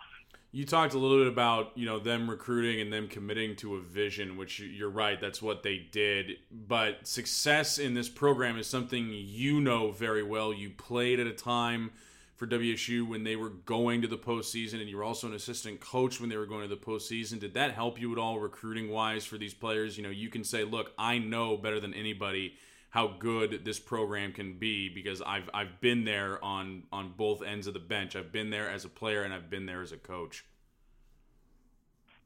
[SPEAKER 4] You talked a little bit about you know them recruiting and them committing to a vision, which you're right, that's what they did. But success in this program is something you know very well. You played at a time for WSU when they were going to the postseason, and you were also an assistant coach when they were going to the postseason. Did that help you at all recruiting wise for these players? You know, you can say, "Look, I know better than anybody." How good this program can be because I've I've been there on on both ends of the bench. I've been there as a player and I've been there as a coach.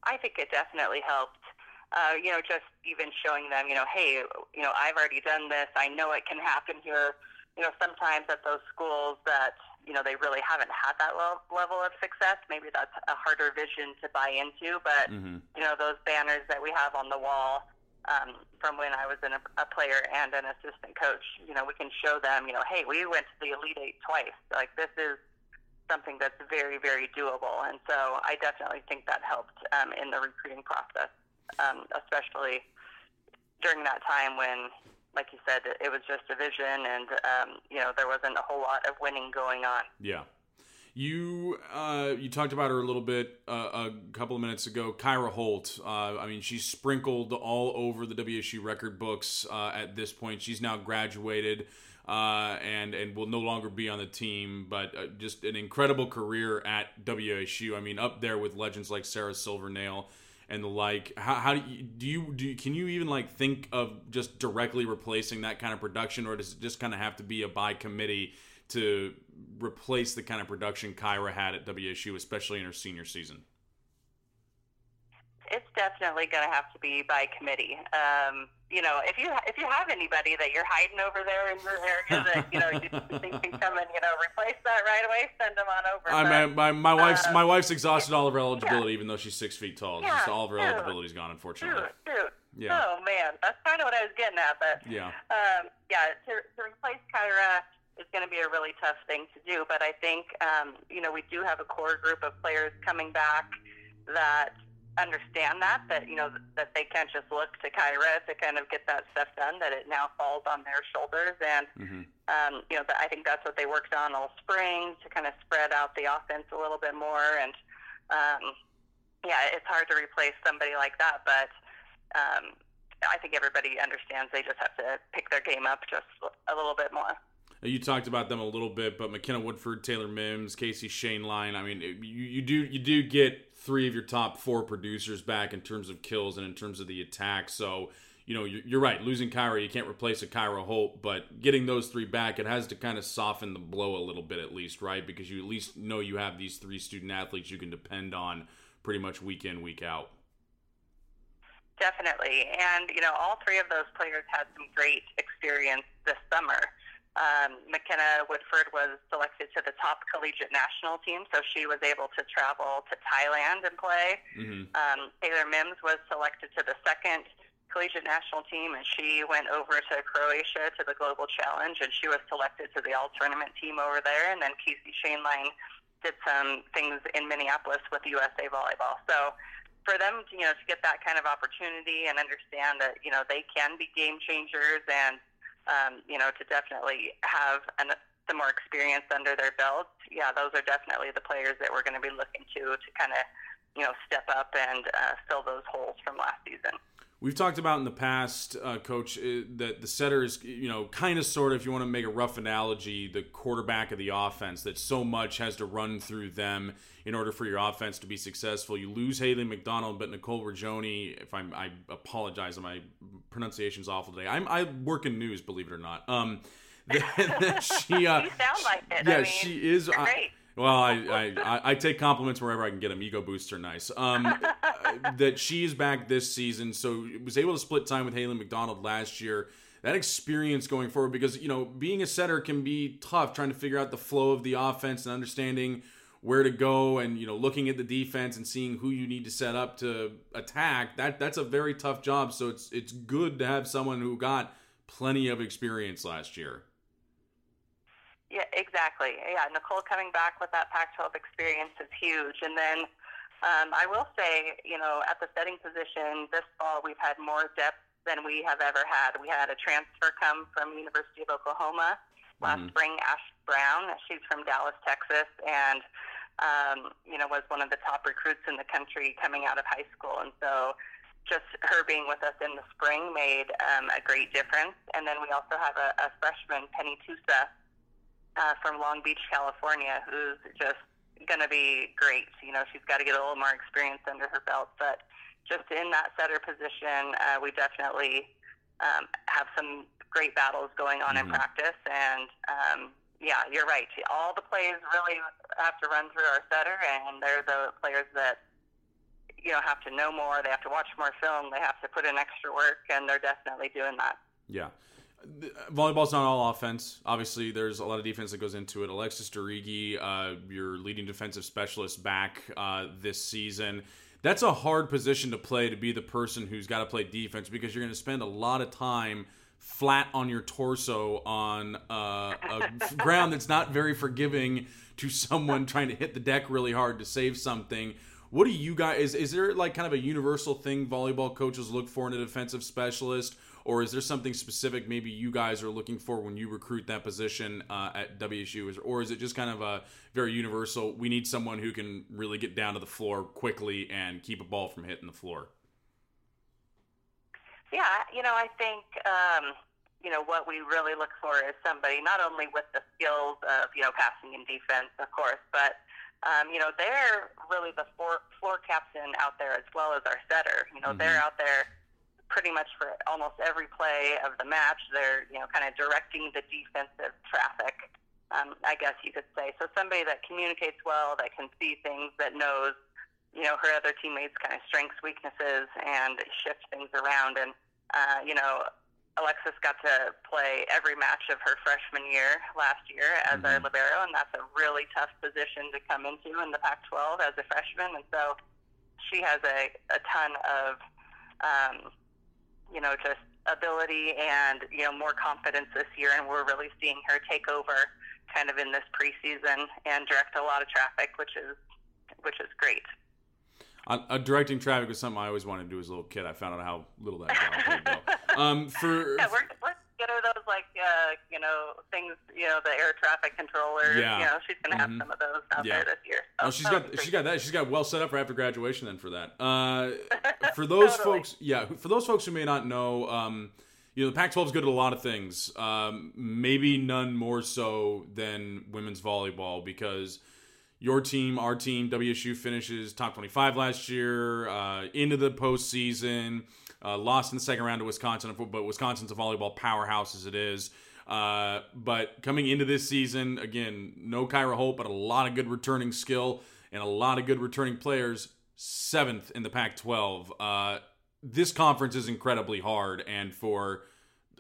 [SPEAKER 6] I think it definitely helped. Uh, you know, just even showing them, you know, hey, you know, I've already done this. I know it can happen here. You know, sometimes at those schools that you know they really haven't had that lo- level of success. Maybe that's a harder vision to buy into. But
[SPEAKER 4] Mhm.
[SPEAKER 6] you know, those banners that we have on the wall um, from when I was in a, player and an assistant coach. You know, we can show them, you know, hey, we went to the Elite Eight twice. Like this is something that's very, very doable. And so I definitely think that helped um, in the recruiting process, um, especially during that time when, like you said, it was just a vision and, um, you know, there wasn't a whole lot of winning going on.
[SPEAKER 4] Yeah. You uh, you talked about her a little bit uh, a couple of minutes ago. Kyra Holt. Uh, I mean, she's sprinkled all over the WSU record books uh, at this point. She's now graduated. uh, and and will no longer be on the team, but uh, just an incredible career at WSU. I mean, up there with legends like Sarah Silvernail and the like. How, how do you do you do? You, can you even like think of just directly replacing that kind of production, or does it just kind of have to be a by committee to replace the kind of production Kyra had at WSU, especially in her senior season?
[SPEAKER 6] It's definitely going to have to be by committee. Um, you know, if you if you have anybody that you're hiding over there in your area that you know you think can come and you know replace that right away, send them on over.
[SPEAKER 4] I
[SPEAKER 6] But,
[SPEAKER 4] my, my wife's
[SPEAKER 6] um,
[SPEAKER 4] my wife's exhausted all of her eligibility, even though she's six feet tall.
[SPEAKER 6] Yeah,
[SPEAKER 4] Just all of her
[SPEAKER 6] dude.
[SPEAKER 4] eligibility's gone, unfortunately.
[SPEAKER 6] Shoot.
[SPEAKER 4] Yeah.
[SPEAKER 6] Oh man, that's kind of what I was getting at. But
[SPEAKER 4] Yeah.
[SPEAKER 6] um, yeah, to, to replace Kyra going to be a really tough thing to do. But I think um, you know we do have a core group of players coming back that understand that that you know that they can't just look to Kyra to kind of get that stuff done. That it now falls on their shoulders, and
[SPEAKER 4] hmm
[SPEAKER 6] um, you know that I think that's what they worked on all spring to kind of spread out the offense a little bit more. And um, yeah, it's hard to replace somebody like that, but um, I think everybody understands they just have to pick their game up just a little bit more.
[SPEAKER 4] You talked about them a little bit, but McKenna Woodford, Taylor Mims, Casey Schoenlein. I mean, you, you do you do get three of your top four producers back in terms of kills and in terms of the attack. So you know you're, you're right. Losing Kyra, you can't replace a Kyra Holt, but getting those three back, it has to kind of soften the blow a little bit at least, right? Because you at least know you have these three student athletes you can depend on pretty much week in week out.
[SPEAKER 6] Definitely. And, you know, all three of those players had some great experience this summer. Um, McKenna Woodford was selected to the top collegiate national team, so she was able to travel to Thailand and play.
[SPEAKER 4] hmm
[SPEAKER 6] Um, Taylor Mims was selected to the second collegiate national team, and she went over to Croatia to the Global Challenge, and she was selected to the all tournament team over there. And then Casey Schoenlein did some things in Minneapolis with USA Volleyball. So for them, to, you know, to get that kind of opportunity and understand that you know they can be game changers, and um, you know to definitely have an, some more experience under their belt, yeah, those are definitely the players that we're going to be looking to to kind of you know step up and uh, fill those holes from last season.
[SPEAKER 4] We've talked about in the past, uh, Coach, uh, that the setter is, you know, kind of sort of, if you want to make a rough analogy, the quarterback of the offense, that so much has to run through them in order for your offense to be successful. You lose Haley McDonald, but Nicole Ragioni, if I'm, I apologize, my pronunciation's awful today. I'm, I work in news, believe it or not. Um, that she, uh,
[SPEAKER 6] You sound like it.
[SPEAKER 4] yeah,
[SPEAKER 6] I mean,
[SPEAKER 4] she is. I-
[SPEAKER 6] great.
[SPEAKER 4] Well, I, I, I, take compliments wherever I can get them. Ego boosts are nice. Um, that she is back this season, so was able to split time with Haley McDonald last year. That experience going forward, because you know, being a setter can be tough, trying to figure out the flow of the offense and understanding where to go, and you know, looking at the defense and seeing who you need to set up to attack. That that's a very tough job. So it's it's good to have someone who got plenty of experience last year.
[SPEAKER 6] Yeah, exactly. Yeah, Nicole coming back with that Pac-12 experience is huge. And then um, I will say, you know, at the setting position this fall, we've had more depth than we have ever had. We had a transfer come from University of Oklahoma last
[SPEAKER 4] Mhm.
[SPEAKER 6] spring, Ash Brown. She's from Dallas, Texas, and um, you know was one of the top recruits in the country coming out of high school. And so, just her being with us in the spring made um, a great difference. And then we also have a, a freshman, Penny Tusa, uh, from Long Beach, California, who's just going to be great. You know, she's got to get a little more experience under her belt, but just in that setter position, uh, we definitely um, have some great battles going on
[SPEAKER 4] Mhm.
[SPEAKER 6] in practice. And um, yeah, you're right. All the plays really have to run through our setter, and they're the players that you know have to know more. They have to watch more film. They have to put in extra work, and they're definitely doing that.
[SPEAKER 4] Yeah. Volleyball's not all offense. Obviously, there's a lot of defense that goes into it. Alexis Dirige, uh, your leading defensive specialist, back uh, this season. That's a hard position to play to be the person who's got to play defense because you're going to spend a lot of time flat on your torso on uh, a ground that's not very forgiving to someone trying to hit the deck really hard to save something. What do you guys is is there like kind of a universal thing volleyball coaches look for in a defensive specialist, or is there something specific maybe you guys are looking for when you recruit that position uh, at WSU, or is it just kind of a very universal? We need someone who can really get down to the floor quickly and keep a ball from hitting the floor.
[SPEAKER 6] Yeah, you know, I think um, you know, what we really look for is somebody not only with the skills of, you know, passing and defense, of course, but, um, you know, they're really the floor, floor captain out there as well as our setter. You know, mm-hmm. they're out there pretty much for almost every play of the match. They're, you know, kind of directing the defensive traffic, um, I guess you could say. So somebody that communicates well, that can see things, that knows, you know, her other teammates' kind of strengths, weaknesses, and shift things around. And, uh, you know, Alexis got to play every match of her freshman year last year as mm-hmm. a libero, and that's a really tough position to come into in the Pac-12 as a freshman. And so she has a, a ton of, um, you know, just ability and you know more confidence this year, and we're really seeing her take over kind of in this preseason and direct a lot of traffic, which is which is great.
[SPEAKER 4] Uh, directing traffic was something I always wanted to do as a little kid. I found out how little that Um, for
[SPEAKER 6] yeah, we're, we're get her those like uh, you know things, you know, the air traffic controllers. Yeah. You know, she's gonna have mm-hmm. some of those out yeah. there this year. So,
[SPEAKER 4] oh, she's got she's got that. She's got well set up for after graduation. Then for that. Uh, for those totally. folks, yeah, for those folks who may not know. Um, you know, the Pac-12 is good at a lot of things. Um, maybe none more so than women's volleyball because your team, our team, WSU finishes top 25 last year, uh, into the postseason, uh, lost in the second round to Wisconsin, but Wisconsin's a volleyball powerhouse as it is. Uh, but coming into this season, again, no Kyra Holt, but a lot of good returning skill and a lot of good returning players. Seventh in the Pac 12. Uh, this conference is incredibly hard, and for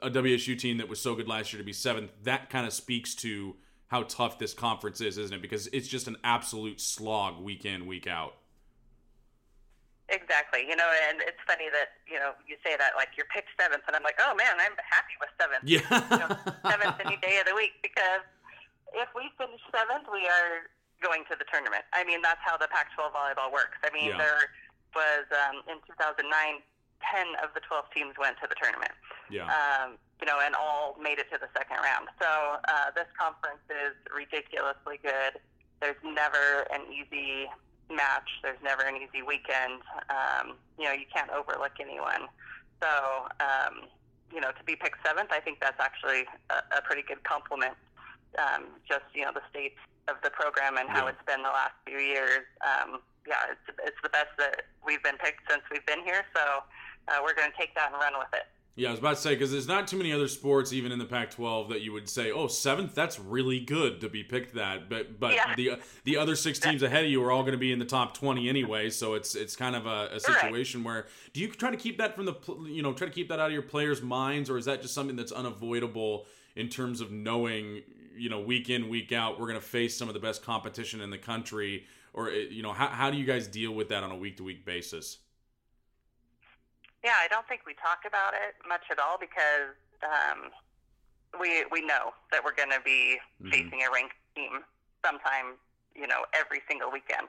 [SPEAKER 4] a WSU team that was so good last year to be seventh, that kind of speaks to how tough this conference is, isn't it? Because it's just an absolute slog week in, week out.
[SPEAKER 6] Exactly. You know, and it's funny that, you know, you say that like you're picked seventh, and I'm like, oh man, I'm happy with seventh.
[SPEAKER 4] Yeah.
[SPEAKER 6] you know, seventh any day of the week because if we finish seventh, we are going to the tournament. I mean, that's how the Pac 12 volleyball works. I mean, yeah. there was, um, in 2009, 10 of the 12 teams went to the tournament.
[SPEAKER 4] Yeah.
[SPEAKER 6] Um, you know, and all made it to the second round. So uh, this conference is ridiculously good. There's never an easy match. There's never an easy weekend. Um, you know, you can't overlook anyone. So, um, you know, to be picked seventh, I think that's actually a, a pretty good compliment. Um, just you know, the state of the program and how yeah. it's been the last few years. Um, yeah, it's it's the best that we've been picked since we've been here. So uh, we're going to take that and run with it.
[SPEAKER 4] Yeah, I was about to say because there's not too many other sports, even in the Pac-12, that you would say, "Oh, seventh, that's really good to be picked." That, but but yeah. the the other six teams ahead of you are all going to be in the top twenty anyway. So it's it's kind of a, a situation right. where do you try to keep that from the you know try to keep that out of your players' minds, or is that just something that's unavoidable in terms of knowing you know week in week out we're going to face some of the best competition in the country, or eh, you know how how do you guys deal with that on a week to week basis?
[SPEAKER 6] Yeah, I don't think we talk about it much at all because um, we we know that we're going to be mm-hmm. facing a ranked team sometime, you know, every single weekend,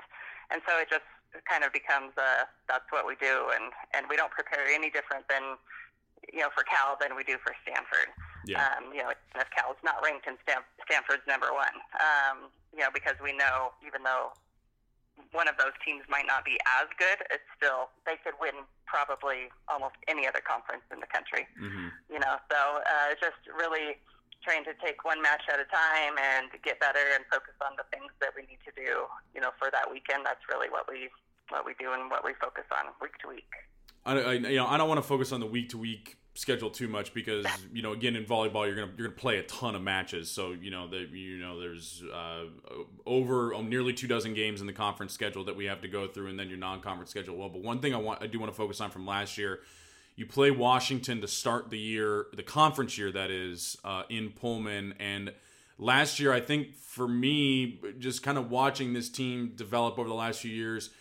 [SPEAKER 6] and so it just kind of becomes uh, that's what we do, and and we don't prepare any different than you know for Cal than we do for Stanford.
[SPEAKER 4] Yeah.
[SPEAKER 6] Um, you know, if Cal's not ranked and Stanford's number one, um, you know, because we know even though one of those teams might not be as good, it's still they could win probably almost any other conference in the country.
[SPEAKER 4] Mm-hmm.
[SPEAKER 6] You know, so uh, just really trying to take one match at a time and get better and focus on the things that we need to do. You know, for that weekend, that's really what we what we do and what we focus on week to week.
[SPEAKER 4] I, I you know I don't want to focus on the week to week schedule too much because you know again in volleyball you're gonna you're gonna play a ton of matches. So you know that you know there's uh, over oh, nearly two dozen games in the conference schedule that we have to go through and then your non-conference schedule. Well but one thing I want I do want to focus on from last year you play Washington to start the year the conference year that is uh, in Pullman. And last year I think for me just kind of watching this team develop over the last few years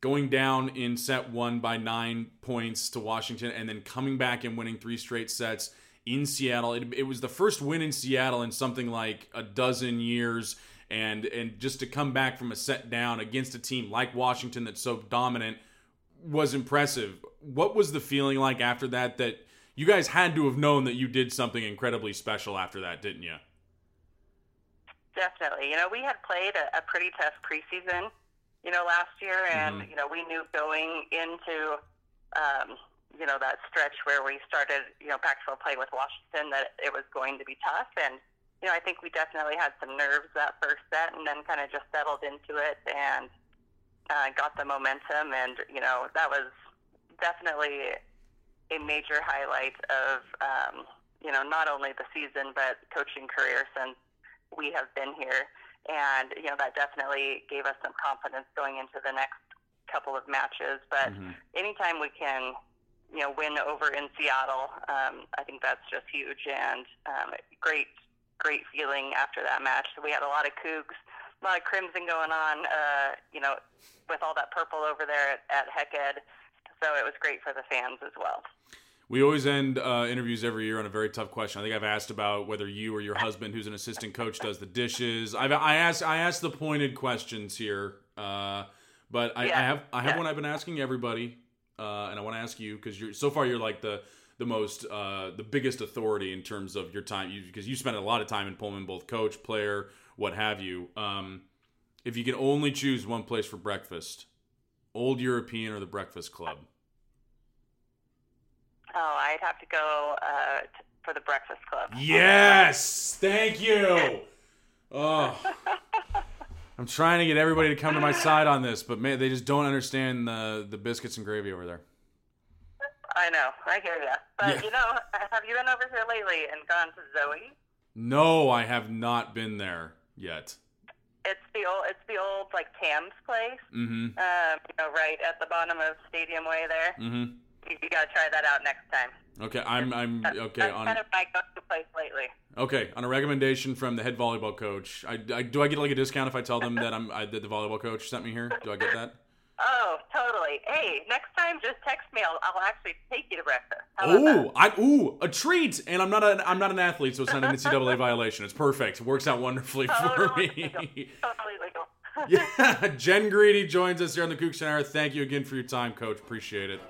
[SPEAKER 4] going down in set one by nine points to Washington, and then coming back and winning three straight sets in Seattle. It, it, was the first win in Seattle in something like a dozen years, and and just to come back from a set down against a team like Washington that's so dominant was impressive. What was the feeling like after that? That you guys had to have known that you did something incredibly special after that, didn't you?
[SPEAKER 6] Definitely. You know, we had played a, a pretty tough preseason you know, last year, and mm-hmm. you know, we knew going into, um, you know, that stretch where we started, you know, Pac-12 play with Washington, that it was going to be tough. And, you know, I think we definitely had some nerves that first set and then kind of just settled into it and uh, got the momentum. And, you know, that was definitely a major highlight of, um, you know, not only the season, but coaching career since we have been here. And, you know, that definitely gave us some confidence going into the next couple of matches. But
[SPEAKER 4] Mhm.
[SPEAKER 6] anytime we can, you know, win over in Seattle, um, I think that's just huge and um, great, great feeling after that match. So we had a lot of Cougs, a lot of crimson going on, uh, you know, with all that purple over there at, at Heck So it was great for the fans as well.
[SPEAKER 4] We always end uh, interviews every year on a very tough question. I think I've asked about whether you or your husband, who's an assistant coach, does the dishes. I've I asked I asked the pointed questions here, uh, but I, I have I have
[SPEAKER 6] Yeah.
[SPEAKER 4] one I've been asking everybody, uh, and I want to ask you because you're so far you're like the the most uh, the biggest authority in terms of your time because you, spent a lot of time in Pullman, both coach, player, what have you. Um, if you could only choose one place for breakfast, Old European or the Breakfast Club.
[SPEAKER 6] Oh, I'd have to go uh, t- for the Breakfast Club.
[SPEAKER 4] Yes, thank you. Oh, I'm trying to get everybody to come to my side on this, but man, they just don't understand the the biscuits and gravy over there.
[SPEAKER 6] I know, I hear ya. But
[SPEAKER 4] Yeah.
[SPEAKER 6] you know, have you been over here lately and gone to Zoe?
[SPEAKER 4] No, I have not been there yet.
[SPEAKER 6] It's the old, it's the old like Tam's place.
[SPEAKER 4] Mm-hmm.
[SPEAKER 6] Um, you know, right at the bottom of Stadium Way there.
[SPEAKER 4] Mm-hmm.
[SPEAKER 6] You, gotta try that out next time.
[SPEAKER 4] Okay, I'm I'm okay
[SPEAKER 6] That's
[SPEAKER 4] on
[SPEAKER 6] kind of my go-to place lately.
[SPEAKER 4] okay on a recommendation from the head volleyball coach. I, I do I get like a discount if I tell them that I'm I, that the volleyball coach sent me here? Do I get that?
[SPEAKER 6] Oh, totally. Hey, next time just text me. I'll, I'll actually take you to breakfast. How about that?
[SPEAKER 4] Ooh, I ooh a treat, and I'm not a I'm not an athlete, so it's not an NCAA violation. It's perfect. It works out wonderfully for me.
[SPEAKER 6] legal. Totally legal.
[SPEAKER 4] Yeah, Jen Greeny joins us here on the Coug Center. Thank you again for your time, Coach. Appreciate it.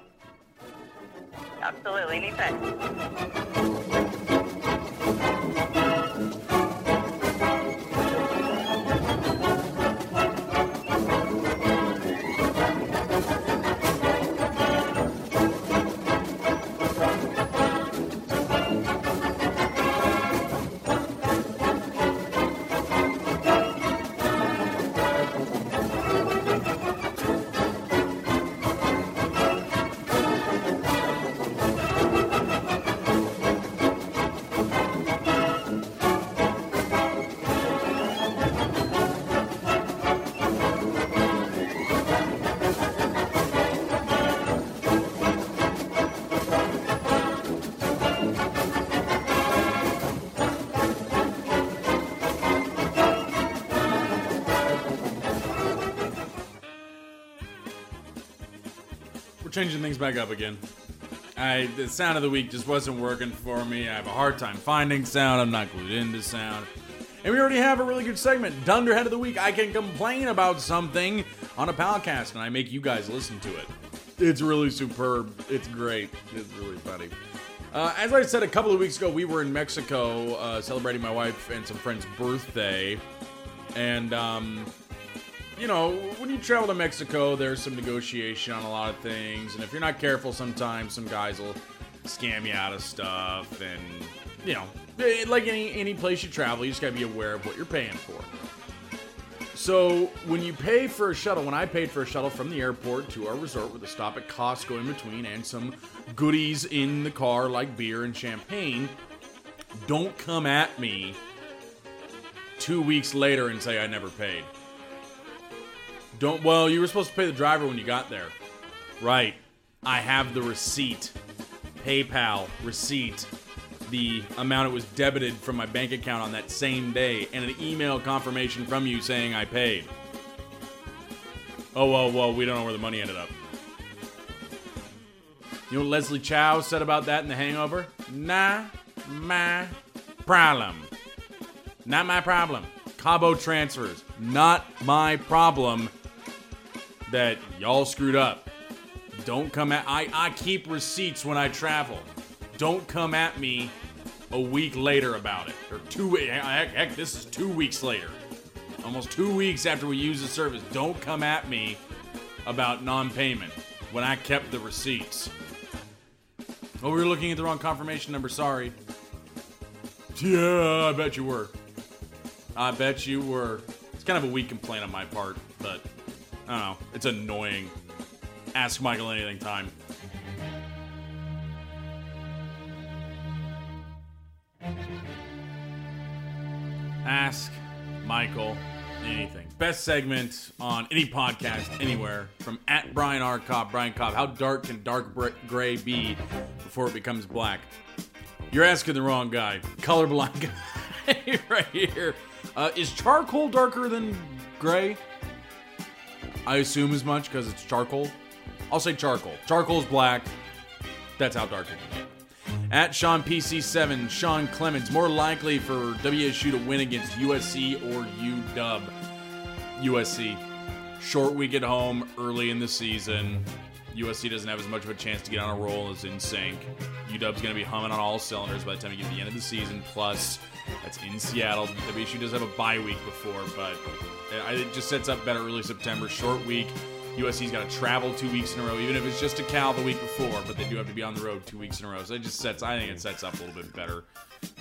[SPEAKER 6] Absolutely. Anytime.
[SPEAKER 4] Changing things back up again. I the sound of the week just wasn't working for me. I have a hard time finding sound. I'm not glued into sound. And we already have a really good segment, Dunderhead of the Week. I can complain about something on a podcast, and I make you guys listen to it. It's really superb. It's great. It's really funny. Uh, as I said a couple of weeks ago, we were in Mexico uh, celebrating my wife and some friends' birthday. And, um, you know, when you travel to Mexico, there's some negotiation on a lot of things. And if you're not careful, sometimes some guys will scam you out of stuff. And, you know, eh, like any, any place you travel, you just got to be aware of what you're paying for. So when you pay for a shuttle, when I paid for a shuttle from the airport to our resort with a stop at Costco in between and some goodies in the car like beer and champagne, don't come at me two weeks later and say I never paid. Don't, well, you were supposed to pay the driver when you got there. Right. I have the receipt. PayPal receipt. The amount it was debited from my bank account on that same day, and an email confirmation from you saying I paid. Oh, well, well, we don't know where the money ended up. You know what Leslie Chow said about that in The Hangover? Nah, my problem. Not my problem. Cabo transfers. Not my problem that y'all screwed up. Don't come at I I keep receipts when I travel. Don't come at me a week later about it. Or two heck, heck this is 2 weeks later. Almost 2 weeks after we use the service. Don't come at me about non-payment when I kept the receipts. Oh, we were looking at the wrong confirmation number. Sorry. Yeah, I bet you were. I bet you were. It's kind of a weak complaint on my part, but I don't know. It's annoying. Ask Michael anything time. Ask Michael anything. Best segment on any podcast anywhere from at Brian R. Cobb. Brian Cobb, how dark can dark gray be before it becomes black? You're asking the wrong guy. Colorblind guy right here. Uh, is charcoal darker than gray? I assume as much because it's charcoal. I'll say charcoal. Charcoal's black. That's how dark it get. At Sean PC7, Sean Clemens, more likely for WSU to win against USC or UW. USC. Short week at home, early in the season. USC doesn't have as much of a chance to get on a roll as in sync. UW's going to be humming on all cylinders by the time you get to the end of the season. Plus, that's in Seattle. WSU does have a bye week before, but it just sets up better early September. Short week. USC's got to travel two weeks in a row, even if it's just to Cal the week before, but they do have to be on the road two weeks in a row. So it just sets, I think it sets up a little bit better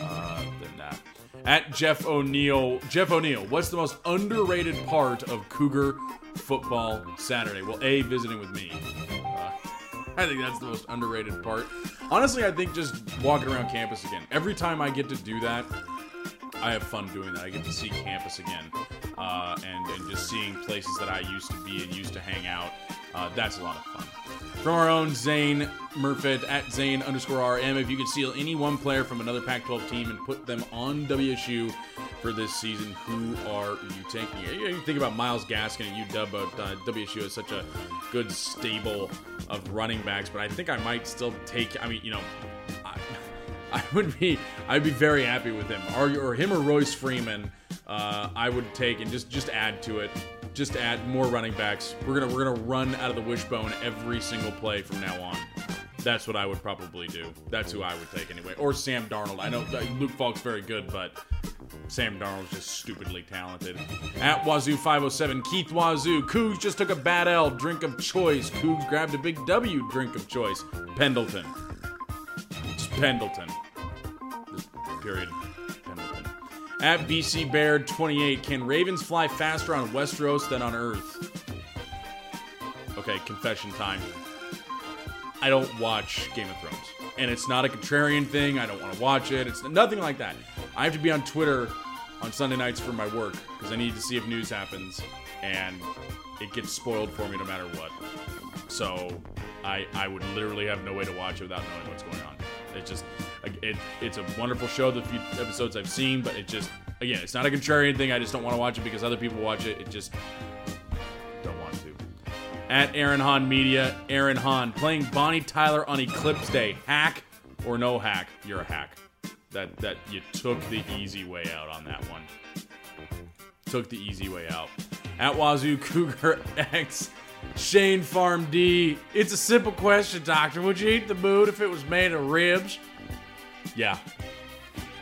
[SPEAKER 4] uh, than that. At Jeff O'Neill, Jeff O'Neill, what's the most underrated part of Cougar football Saturday? Well, A, visiting with me. Uh, I think that's the most underrated part. Honestly, I think just walking around campus again. Every time I get to do that, I have fun doing that. I get to see campus again, uh, and and just seeing places that I used to be and used to hang out. Uh, that's a lot of fun. From our own Zane Murfit at Zane underscore RM, if you could steal any one player from another Pac-12 team and put them on WSU for this season, who are you taking? You, think about Myles Gaskin at UW, but uh, WSU is such a good stable of running backs. But I think I might still take. I mean, you know. I, I would be I'd be very happy with him or, or him or Royce Freeman. Uh, I would take and just just add to it. Just add more running backs. We're gonna we're gonna run out of the wishbone every single play from now on. That's what I would probably do. That's who I would take anyway. Or Sam Darnold. I know Luke Falk's very good, but Sam Darnold's just stupidly talented. At Wazoo 507, Keith Wazoo. Cougs just took a bad L. Drink of choice. Cougs grabbed a big W. Drink of choice. Pendleton. Pendleton. Period. Pendleton. At BC Baird 28, can Ravens fly faster on Westeros than on Earth? Okay, confession time. I don't watch Game of Thrones. And it's not a contrarian thing. I don't want to watch it. It's nothing like that. I have to be on Twitter on Sunday nights for my work because I need to see if news happens. And it gets spoiled for me no matter what. So I, I would literally have no way to watch it without knowing what's going on. It just, it, it's a wonderful show. The few episodes I've seen, but it just, again, it's not a contrarian thing. I just don't want to watch it because other people watch it. It just don't want to. At Aaron Hahn Media, Aaron Hahn playing Bonnie Tyler on Eclipse Day. Hack or no hack? You're a hack. That that you took the easy way out on that one. Took the easy way out. At Wazoo Cougar X. Shane Farm D. It's a simple question, Doctor. Would you eat the mood if it was made of ribs? Yeah.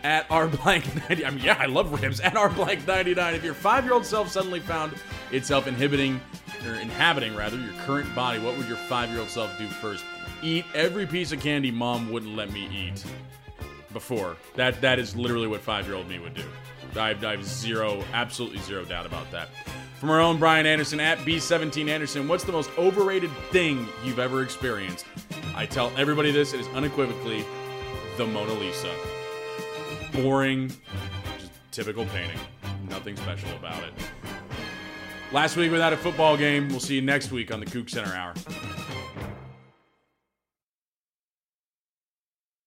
[SPEAKER 4] At R blank 90. I mean, yeah, I love ribs. At R blank 99. If your five year old self suddenly found itself inhibiting, or inhabiting rather, your current body, what would your five year old self do first? Eat every piece of candy mom wouldn't let me eat before. That That is literally what five year old me would do. I, I have zero, absolutely zero doubt about that. From our own Brian Anderson at B17 Anderson, what's the most overrated thing you've ever experienced? I tell everybody this, it is unequivocally the Mona Lisa. Boring, just typical painting. Nothing special about it. Last week without a football game. We'll see you next week on the Coug Center Hour.